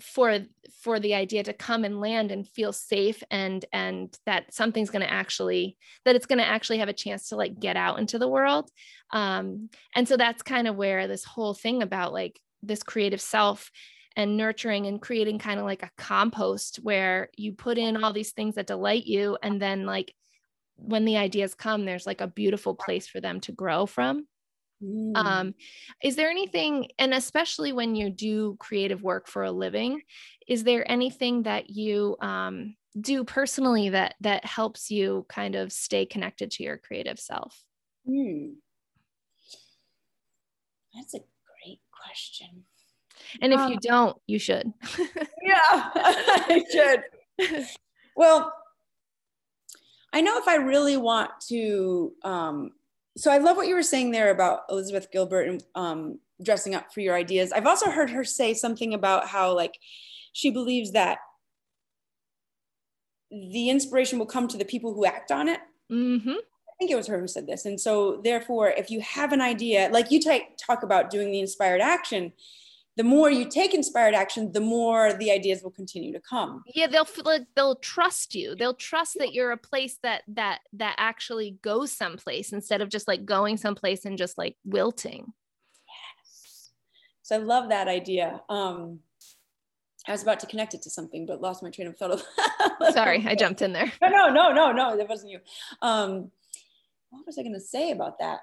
for for the idea to come and land and feel safe and and that something's going to actually that it's going to actually have a chance to like get out into the world. Um and so that's kind of where this whole thing about like this creative self and nurturing and creating kind of like a compost where you put in all these things that delight you and then like when the ideas come there's like a beautiful place for them to grow from Mm. Um, is there anything, and especially when you do creative work for a living, is there anything that you um, do personally that that helps you kind of stay connected to your creative self? Mm. That's a great question. And if um, you don't, you should. yeah, I should. well, I know if I really want to um, so I love what you were saying there about Elizabeth Gilbert and um, dressing up for your ideas. I've also heard her say something about how like she believes that the inspiration will come to the people who act on it. Mm-hmm. I think it was her who said this. And so, therefore, if you have an idea, like you t- talk about doing the inspired action, the more you take inspired action, the more the ideas will continue to come. Yeah, they'll feel like they'll trust you. They'll trust that you're a place that that that actually goes someplace instead of just like going someplace and just like wilting. Yes. So I love that idea. Um, I was about to connect it to something, but lost my train of thought. Sorry, I jumped in there. No, no, no, no, no, that wasn't you. Um, what was I going to say about that?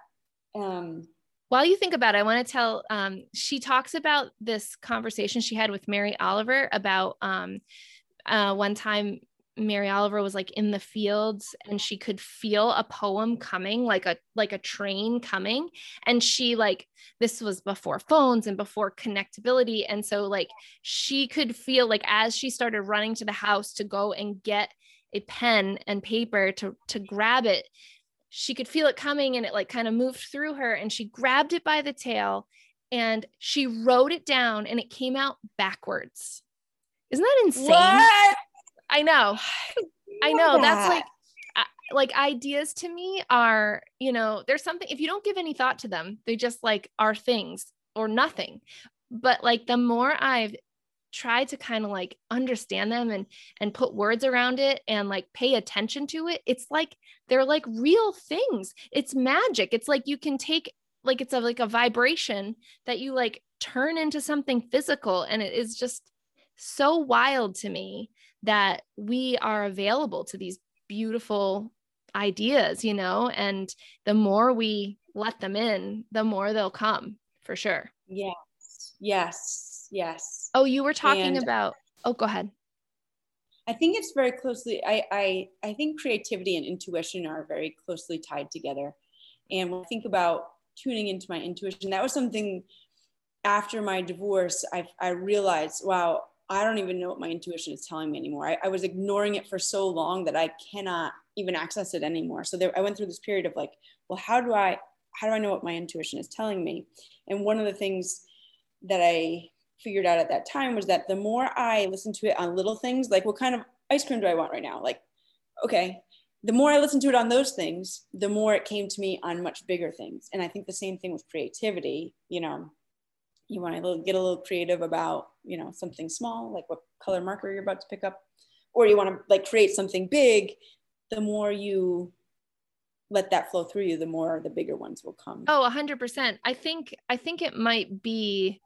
Um, While you think about it, I want to tell. Um, she talks about this conversation she had with Mary Oliver about um, uh, one time Mary Oliver was like in the fields and she could feel a poem coming like a like a train coming and she like this was before phones and before connectability and so like she could feel like as she started running to the house to go and get a pen and paper to to grab it she could feel it coming and it like kind of moved through her and she grabbed it by the tail and she wrote it down and it came out backwards isn't that insane what? I know. I know. That's like like ideas to me are, you know, there's something if you don't give any thought to them, they just like are things or nothing. But like the more I've tried to kind of like understand them and and put words around it and like pay attention to it, it's like they're like real things. It's magic. It's like you can take like it's a like a vibration that you like turn into something physical and it is just so wild to me that we are available to these beautiful ideas, you know, and the more we let them in, the more they'll come for sure. Yes. Yes. Yes. Oh, you were talking And- about, oh, go ahead. I think it's very closely. I, I I think creativity and intuition are very closely tied together. And when I think about tuning into my intuition, that was something after my divorce. I I realized, wow, I don't even know what my intuition is telling me anymore. I, I was ignoring it for so long that I cannot even access it anymore. So there, I went through this period of like, well, how do I how do I know what my intuition is telling me? And one of the things that I figured out at that time was that the more I listened to it on little things, like what kind of ice cream do I want right now? Like, okay, the more I listened to it on those things, the more it came to me on much bigger things. And I think the same thing with creativity, you know, you want to get a little creative about, you know, something small, like what color marker you're about to pick up, or you want to like create something big, the more you let that flow through you, the more the bigger ones will come. Oh, a hundred percent. I think, I think it might be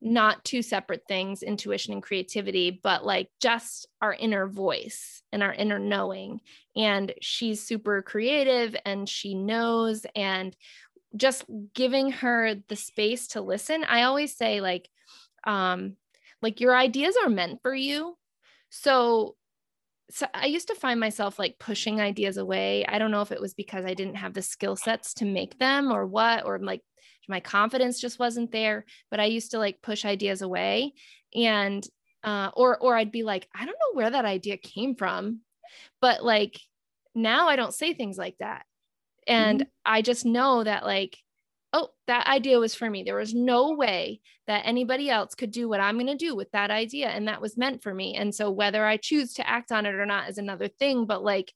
not two separate things, intuition and creativity, but like just our inner voice and our inner knowing. And she's super creative and she knows and just giving her the space to listen. I always say like um like your ideas are meant for you. So so I used to find myself like pushing ideas away. I don't know if it was because I didn't have the skill sets to make them or what or like my confidence just wasn't there, but I used to like push ideas away and uh or or I'd be like I don't know where that idea came from. But like now I don't say things like that. And I just know that like oh, that idea was for me. There was no way that anybody else could do what I'm going to do with that idea. And that was meant for me. And so whether I choose to act on it or not is another thing. But like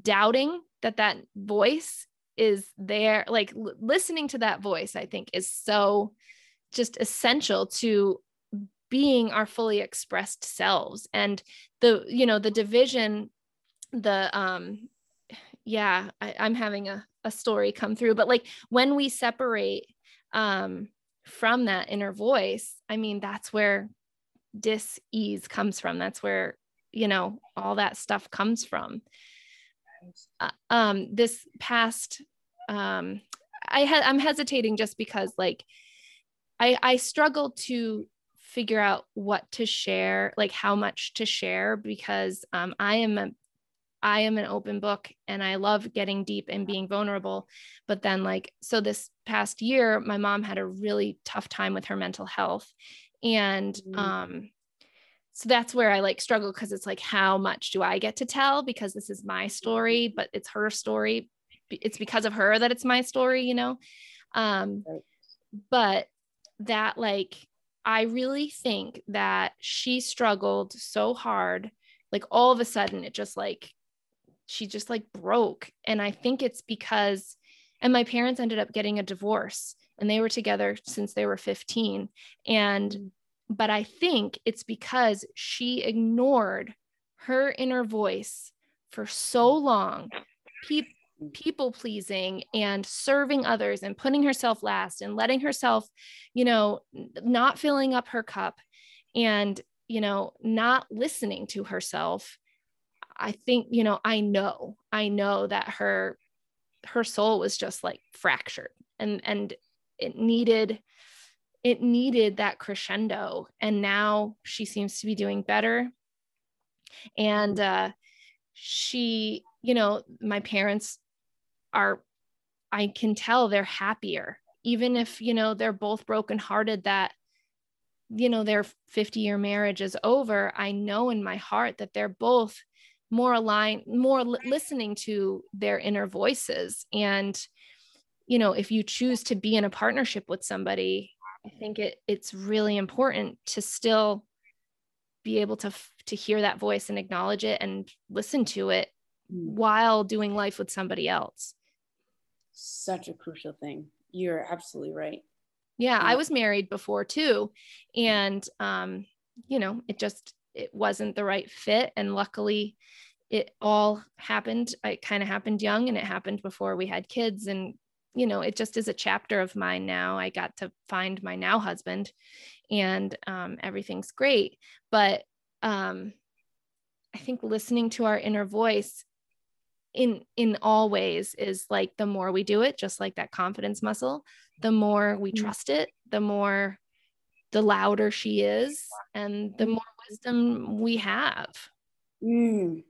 doubting that that voice is there, like l- listening to that voice, I think is so just essential to being our fully expressed selves. And the you know the division the um yeah I, i'm having a, a story come through but like when we separate um from that inner voice i mean that's where dis-ease comes from. That's where you know all that stuff comes from uh, um this past um i had i'm hesitating just because like i i struggle to figure out what to share like how much to share because um i am a I am an open book and I love getting deep and being vulnerable. But then, like, so this past year, my mom had a really tough time with her mental health. And Mm. um, so that's where I like struggle because it's like, how much do I get to tell? Because this is my story, but it's her story. it's because of her that it's my story, you know. Um, right. but that like I really think that she struggled so hard, like all of a sudden it just like she just like broke, and I think it's because, and my parents ended up getting a divorce, and they were together since they were 15, and mm. But I think it's because she ignored her inner voice for so long. People people pleasing and serving others and putting herself last and letting herself, you know, not filling up her cup and, you know, not listening to herself. I think, you know, I know, I know that her her soul was just like fractured and and it needed it needed that crescendo and now she seems to be doing better. And uh she you know my parents are I can tell they're happier even if you know they're both brokenhearted that you know their 50 year marriage is over I know in my heart that they're both more aligned more li- listening to their inner voices. And you know if you choose to be in a partnership with somebody I think it it's really important to still be able to to hear that voice and acknowledge it and listen to it mm. while doing life with somebody else such a crucial thing. You're absolutely right. Yeah, I was married before too. And um, you know, it just it wasn't the right fit. And luckily it all happened. It kind of happened young and it happened before we had kids. And, you know, it just is a chapter of mine now. I got to find my now husband and um, everything's great. But um, I think listening to our inner voice in in all ways is like the more we do it just like that confidence muscle the more we mm-hmm. trust it the more the louder she is and the mm. more wisdom we have mm.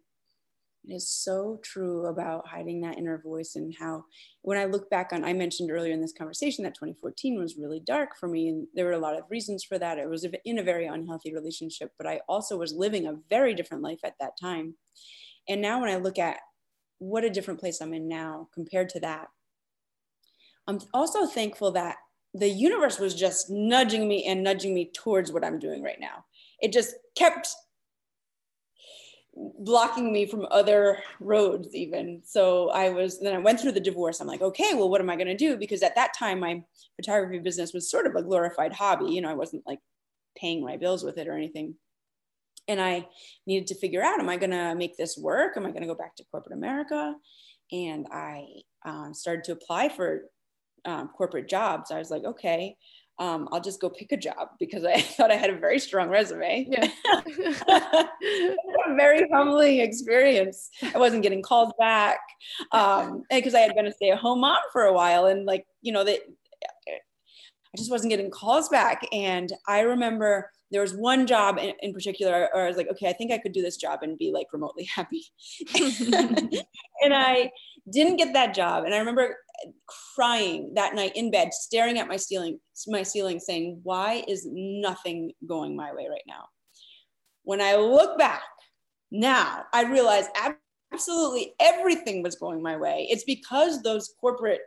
Is so true about hiding that inner voice and how when i look back on i mentioned earlier in this conversation that 2014 was really dark for me and there were a lot of reasons for that it was in a very unhealthy relationship but i also was living a very different life at that time and now when i look at what a different place I'm in now compared to that. I'm also thankful that the universe was just nudging me and nudging me towards what I'm doing right now. It just kept blocking me from other roads even so i was then i went through the divorce i'm like okay well what am i going to do because at that time my photography business was sort of a glorified hobby you know i wasn't like paying my bills with it or anything and I needed to figure out, am I going to make this work? Am I going to go back to corporate America? And I um, started to apply for um, corporate jobs. I was like, okay, um, I'll just go pick a job because I thought I had a very strong resume. Yeah. a very humbling experience. I wasn't getting called back because um, I had been a stay at home mom for a while. And like, you know, that I just wasn't getting calls back. And I remember there was one job in, in particular where I was like, okay, I think I could do this job and be like remotely happy. and I didn't get that job. And I remember crying that night in bed, staring at my ceiling, my ceiling saying, why is nothing going my way right now? When I look back now, I realize absolutely everything was going my way. It's because those corporate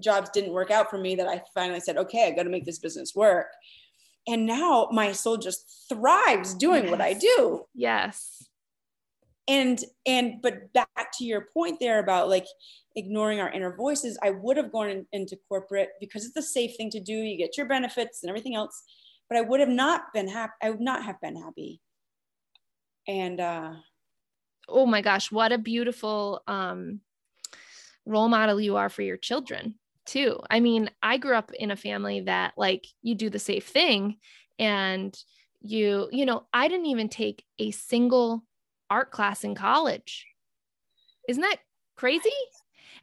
jobs didn't work out for me that I finally said, okay, I got to make this business work and now my soul just thrives doing yes. what i do yes and and but back to your point there about like ignoring our inner voices i would have gone in, into corporate because it's a safe thing to do you get your benefits and everything else but i would have not been happy i would not have been happy and uh oh my gosh what a beautiful um role model you are for your children too. I mean, I grew up in a family that like you do the safe thing and you, you know, I didn't even take a single art class in college. Isn't that crazy?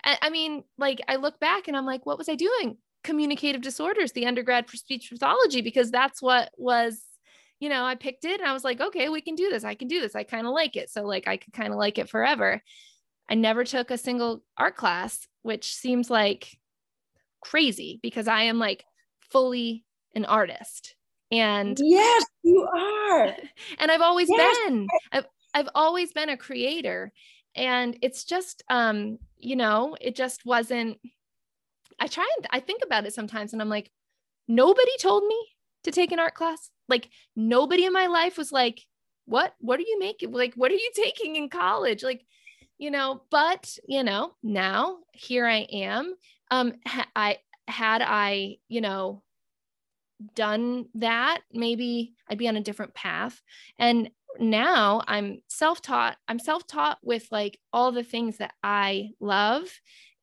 I mean, like I look back and I'm like, what was I doing? Communicative disorders, the undergrad for speech pathology, because that's what was, you know, I picked it and I was like, okay, we can do this. I can do this. I kind of like it. So like I could kind of like it forever. I never took a single art class, which seems like crazy because I am like fully an artist. And yes, you are. And I've always yes. been. I've I've always been a creator. and it's just um you know it just wasn't i try and i think about it sometimes and i'm like nobody told me to take an art class. Like nobody in my life was like what what are you making? Like what are you taking in college? Like you know but you know now here i am. Um ha- i had i you know done that maybe i'd be on a different path. And now i'm self-taught i'm self-taught with like all the things that i love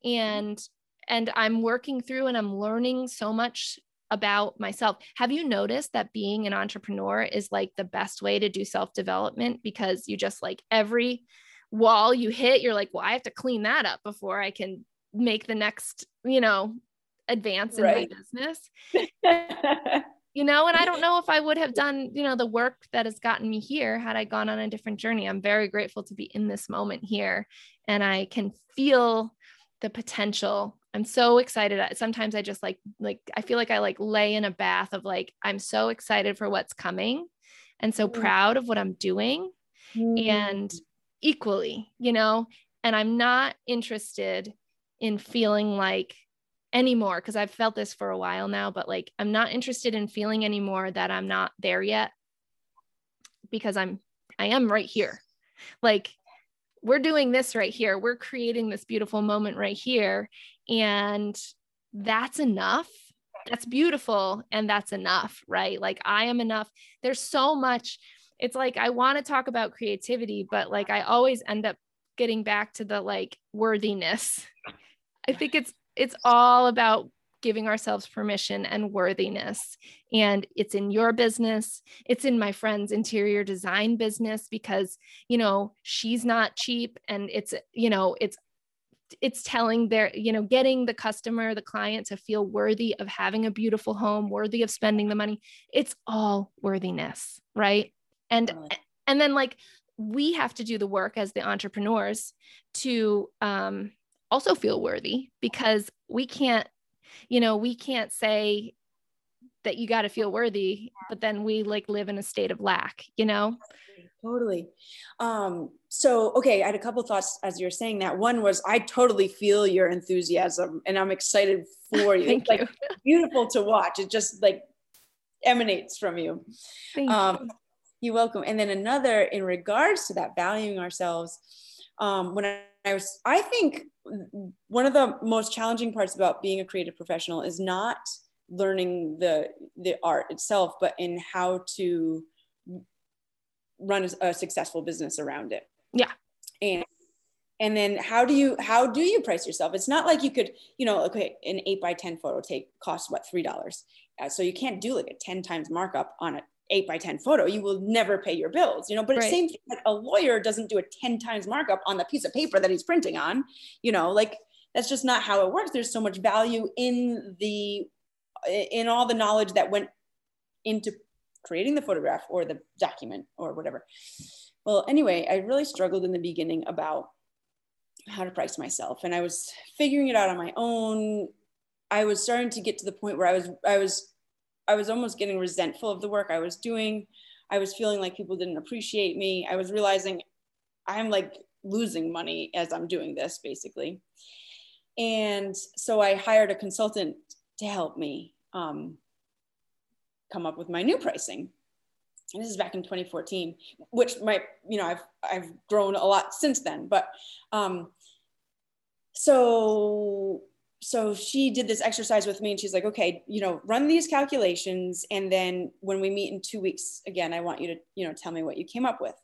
and and i'm working through and i'm learning so much about myself. Have you noticed that being an entrepreneur is like the best way to do self-development? Because you just like every wall you hit you're like well i have to clean that up before i can make the next you know advance in right. my business you know and i don't know if i would have done you know the work that has gotten me here had i gone on a different journey i'm very grateful to be in this moment here and i can feel the potential i'm so excited sometimes i just like like i feel like i like lay in a bath of like i'm so excited for what's coming and so mm. proud of what i'm doing mm. and equally you know and i'm not interested in feeling like anymore because I've felt this for a while now, but like I'm not interested in feeling anymore that I'm not there yet because I'm I am right here. Like we're doing this right here. We're creating this beautiful moment right here and that's enough. That's beautiful and that's enough, right? Like I am enough. There's so much it's like I want to talk about creativity, but like I always end up getting back to the like worthiness. I think it's it's all about giving ourselves permission and worthiness. And it's in your business, it's in my friend's interior design business because, you know, she's not cheap and it's, you know, it's it's telling their you know getting the customer the client to feel worthy of having a beautiful home worthy of spending the money. It's all worthiness right? And and then like we have to do the work as the entrepreneurs to um also feel worthy because we can't, you know, we can't say that you got to feel worthy, but then we like live in a state of lack, you know? Totally. Um, so, okay, I had a couple thoughts as you're saying that. One was I totally feel your enthusiasm and I'm excited for you. Thank it's you. like beautiful to watch. It just like emanates from you. Thank um, you. You're welcome. And then another in regards to that, valuing ourselves. Um, when I, I was, I think one of the most challenging parts about being a creative professional is not learning the the art itself but in how to run a, a successful business around it. Yeah. And and then how do you how do you price yourself? It's not like you could you know okay an 8 by 10 photo take costs what three dollars? Uh, so you can't do like a 10 times markup on a eight by 10 photo, you will never pay your bills, you know, but right. same thing, like a lawyer doesn't do a 10 times markup on the piece of paper that he's printing on, you know, like that's just not how it works. There's so much value in the, in all the knowledge that went into creating the photograph or the document or whatever. Well, anyway, I really struggled in the beginning about how to price myself and I was figuring it out on my own. I was starting to get to the point where I was, I was I was almost getting resentful of the work I was doing. I was feeling like people didn't appreciate me. I was realizing I'm like losing money as I'm doing this basically. And so I hired a consultant to help me um, come up with my new pricing. And this is back in 2014, which might, you know, I've, I've grown a lot since then. But um, so so she did this exercise with me and she's like okay you know run these calculations and then when we meet in two weeks again i want you to you know tell me what you came up with.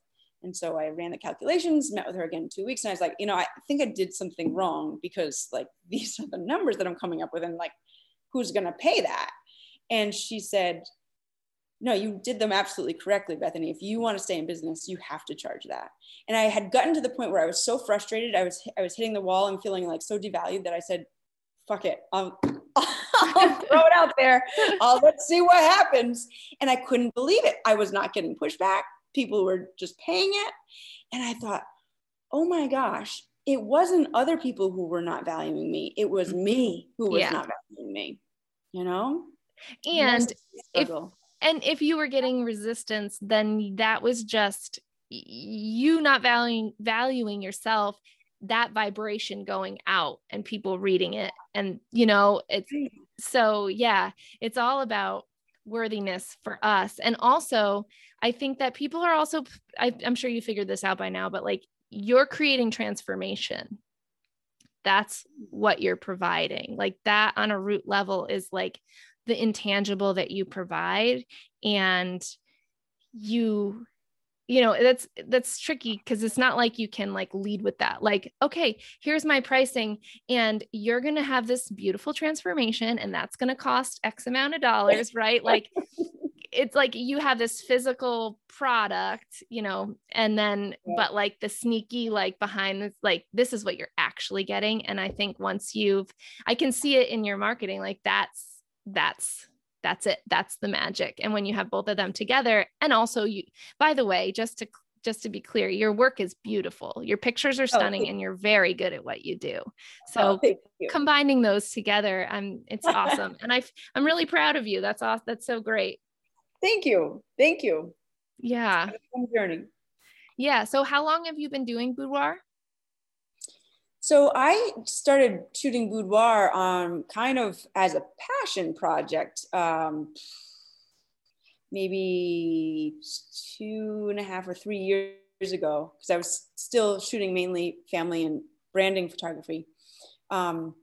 And so i ran the calculations met with her again in two weeks and i was like you know i think i did something wrong because like these are the numbers that i'm coming up with and like who's going to pay that? And she said no you did them absolutely correctly bethany. If you want to stay in business you have to charge that. And i had gotten to the point where i was so frustrated i was i was hitting the wall and feeling like so devalued that i said fuck it. I'll, I'll throw it out there. I'll, let's see what happens. And I couldn't believe it. I was not getting pushback. People were just paying it. And I thought, oh my gosh, it wasn't other people who were not valuing me. It was mm-hmm. me who was yeah. not valuing me, you know? And if, and if you were getting resistance, then that was just you not valuing valuing yourself that vibration going out and people reading it and you know it's so yeah it's all about worthiness for us. And also i think that people are also I, i'm sure you figured this out by now but like you're creating transformation. That's what you're providing. Like that on a root level is like the intangible that you provide and you you know that's that's tricky because it's not like you can like lead with that like okay here's my pricing and you're going to have this beautiful transformation and that's going to cost x amount of dollars right like it's like you have this physical product you know and then yeah. but like the sneaky like behind this like this is what you're actually getting and i think once you've i can see it in your marketing like that's that's that's it that's the magic. And when you have both of them together and also you by the way just to just to be clear your work is beautiful. Your pictures are oh, stunning oh, and you're very good at what you do. Oh, so oh, combining those together i'm it's awesome. And i i'm really proud of you. That's awesome that's so great. Thank you. Thank you. Yeah. Journey. Yeah. So how long have you been doing boudoir so I started shooting boudoir um, kind of as a passion project, um, maybe two and a half or three years ago, because I was still shooting mainly family and branding photography. Um,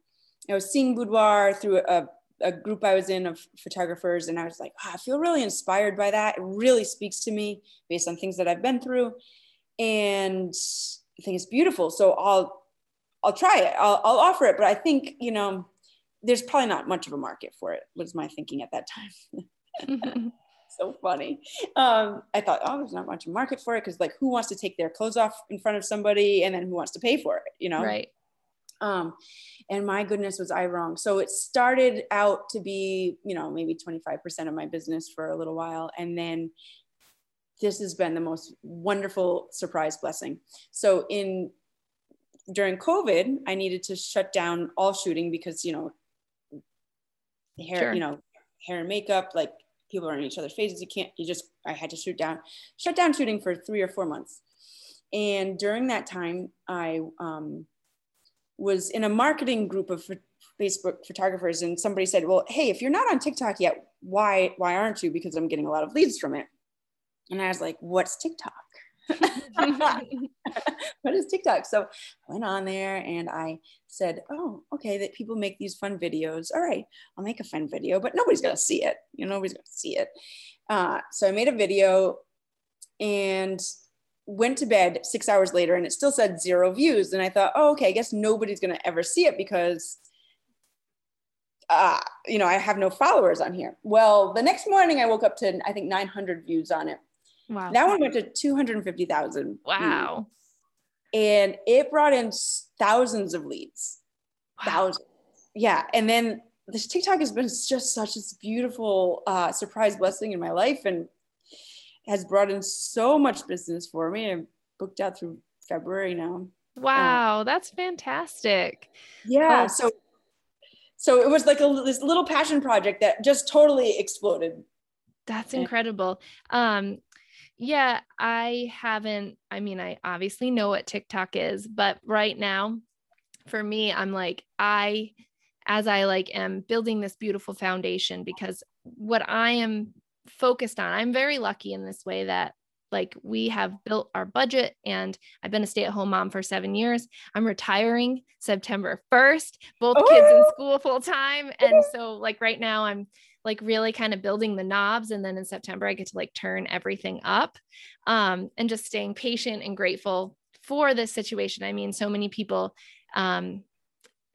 I was seeing boudoir through a, a, group I was in of photographers, and I was like, oh, I feel really inspired by that. It really speaks to me based on things that I've been through, and I think it's beautiful. So I'll I'll try it. I'll, I'll offer it. But I think, you know, there's probably not much of a market for it, was my thinking at that time. so funny. Um, I thought, oh, there's not much of a market for it because, like, who wants to take their clothes off in front of somebody and then who wants to pay for it, you know? Right. Um, and my goodness, was I wrong. So it started out to be, you know, maybe 25% of my business for a little while. And then this has been the most wonderful surprise blessing. So in during COVID, I needed to shut down all shooting because, you know, hair, sure. you know, hair and makeup, like people are in each other's faces. You can't, you just, I had to shoot down, shut down shooting for three or four months. And during that time, I um, was in a marketing group of Facebook photographers, and somebody said, "Well, hey, if you're not on TikTok yet, why why aren't you? Because I'm getting a lot of leads from it." And I was like, "What's TikTok?" What is TikTok? So I went on there and I said, oh, okay, that people make these fun videos. All right, I'll make a fun video, but nobody's gonna see it. You know, nobody's gonna see it. Uh, so I made a video and went to bed six hours later and it still said zero views. And I thought, oh, okay, I guess nobody's gonna ever see it because uh, you know, I have no followers on here. Well, the next morning I woke up to, I think 900 views on it. Wow. That one went to 250,000. Wow. And it brought in thousands of leads. Wow. Thousands. Yeah. And then this TikTok has been just such a beautiful uh, surprise blessing in my life and has brought in so much business for me. I'm booked out through February now. Wow, uh, that's fantastic. Yeah. Oh. So so it was like a this little passion project that just totally exploded. That's incredible. Um, yeah, I haven't. I mean, I obviously know what TikTok is, but right now, for me, I'm like, I, as I like am building this beautiful foundation because what I am focused on, I'm very lucky in this way that like we have built our budget and I've been a stay-at-home mom for 7 years. I'm retiring September 1st, both oh. kids in oh! school full time and so like right now I'm like really kind of building the knobs and then in september i get to like turn everything up um, and just staying patient and grateful for this situation. I mean so many people um,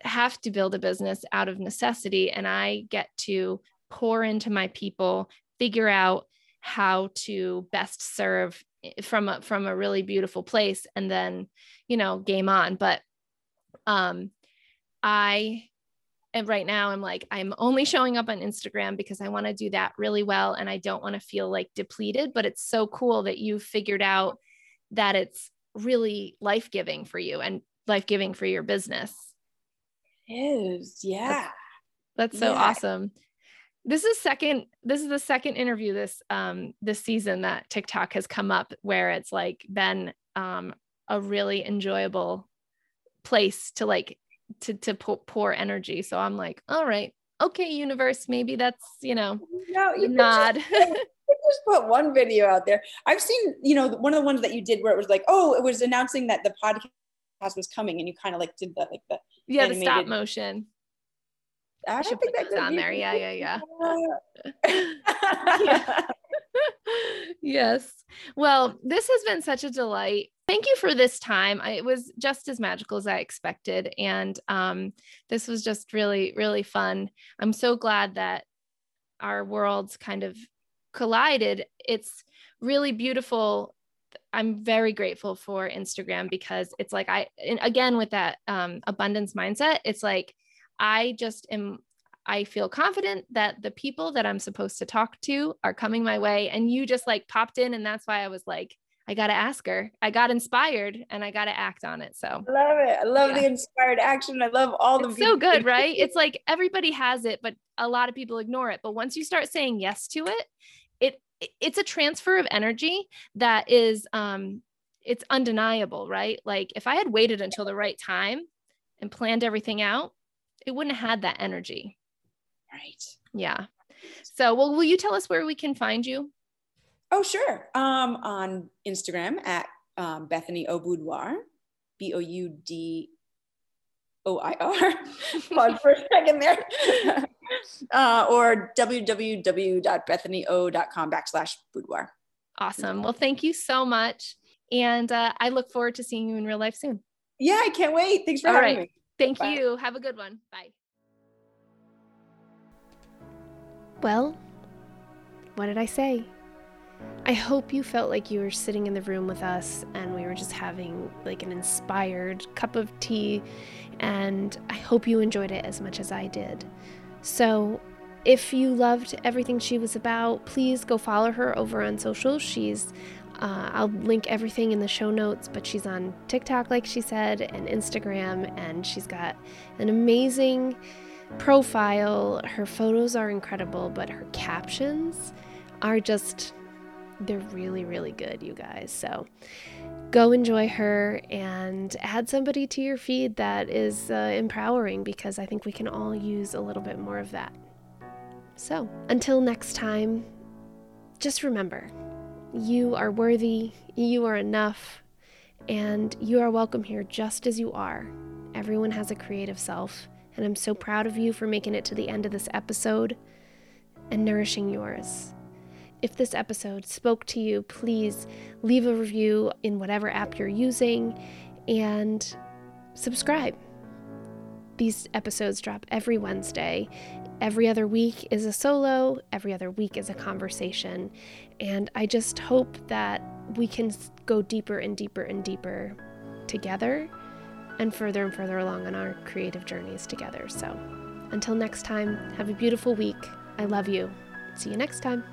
have to build a business out of necessity and i get to pour into my people figure out how to best serve eh, from a, from a really beautiful place and then you know game on. But um i and right now I'm like, I'm only showing up on Instagram because I want to do that really well. And I don't want to feel like depleted. But it's so cool that you figured out that it's really life giving for you and life giving for your business. It is. Yeah. That's, that's so yeah. awesome. this is second this is the second interview this um this season that TikTok has come up where it's like been um a really enjoyable place to like to to pour energy. So I'm like, all right, okay, universe, maybe that's you know no, you nod. Just, just put one video out there. I've seen you know one of the ones that you did where it was like, oh, it was announcing that the podcast was coming, and you kind of like did that like the yeah animated. the stop motion. I, I should put that on there. Yeah, yeah, yeah. yeah. yes. Well, this has been such a delight. Thank you for this time. I, it was just as magical as I expected. And um, this was just really, really fun. I'm so glad that our worlds kind of collided. It's really beautiful. I'm very grateful for Instagram because it's like I, again, with that um, abundance mindset, it's like I just am I feel confident that the people that I'm supposed to talk to are coming my way. And you just like popped in. And that's why I was like, I got to ask her. I got inspired and I got to act on it. So I love it. I love yeah. the inspired action. I love all the so good, right? It's like everybody has it, but a lot of people ignore it. But once you start saying yes to it, it it's a transfer of energy that is um it's undeniable, right? Like if I had waited until the right time and planned everything out, it wouldn't have had that energy. Right. Yeah. So, well, will you tell us where we can find you? Oh, sure. Um, on Instagram at um, Bethany O Boudoir, B O U D O I R. Pause for a second there. uh, or www.bethanyo.com backslash boudoir. Awesome. Well, thank you so much. And uh, I look forward to seeing you in real life soon. Yeah, I can't wait. Thanks for All having right. me. Thank Bye. you. Have a good one. Bye. Well, what did I say? I hope you felt like you were sitting in the room with us and we were just having like an inspired cup of tea, and I hope you enjoyed it as much as I did. So, if you loved everything she was about, please go follow her over on social. She's uh, I'll link everything in the show notes, but she's on TikTok, like she said, and Instagram, and she's got an amazing profile. Her photos are incredible, but her captions are just, they're really, really good, you guys. So go enjoy her and add somebody to your feed that is uh, empowering because I think we can all use a little bit more of that. So until next time, just remember you are worthy, you are enough, and you are welcome here just as you are. Everyone has a creative self and I'm so proud of you for making it to the end of this episode and nourishing yours. If this episode spoke to you, please leave a review in whatever app you're using and subscribe. These episodes drop every Wednesday. Every other week is a solo, every other week is a conversation. And I just hope that we can go deeper and deeper and deeper together and further and further along on our creative journeys together. So until next time, have a beautiful week. I love you. See you next time.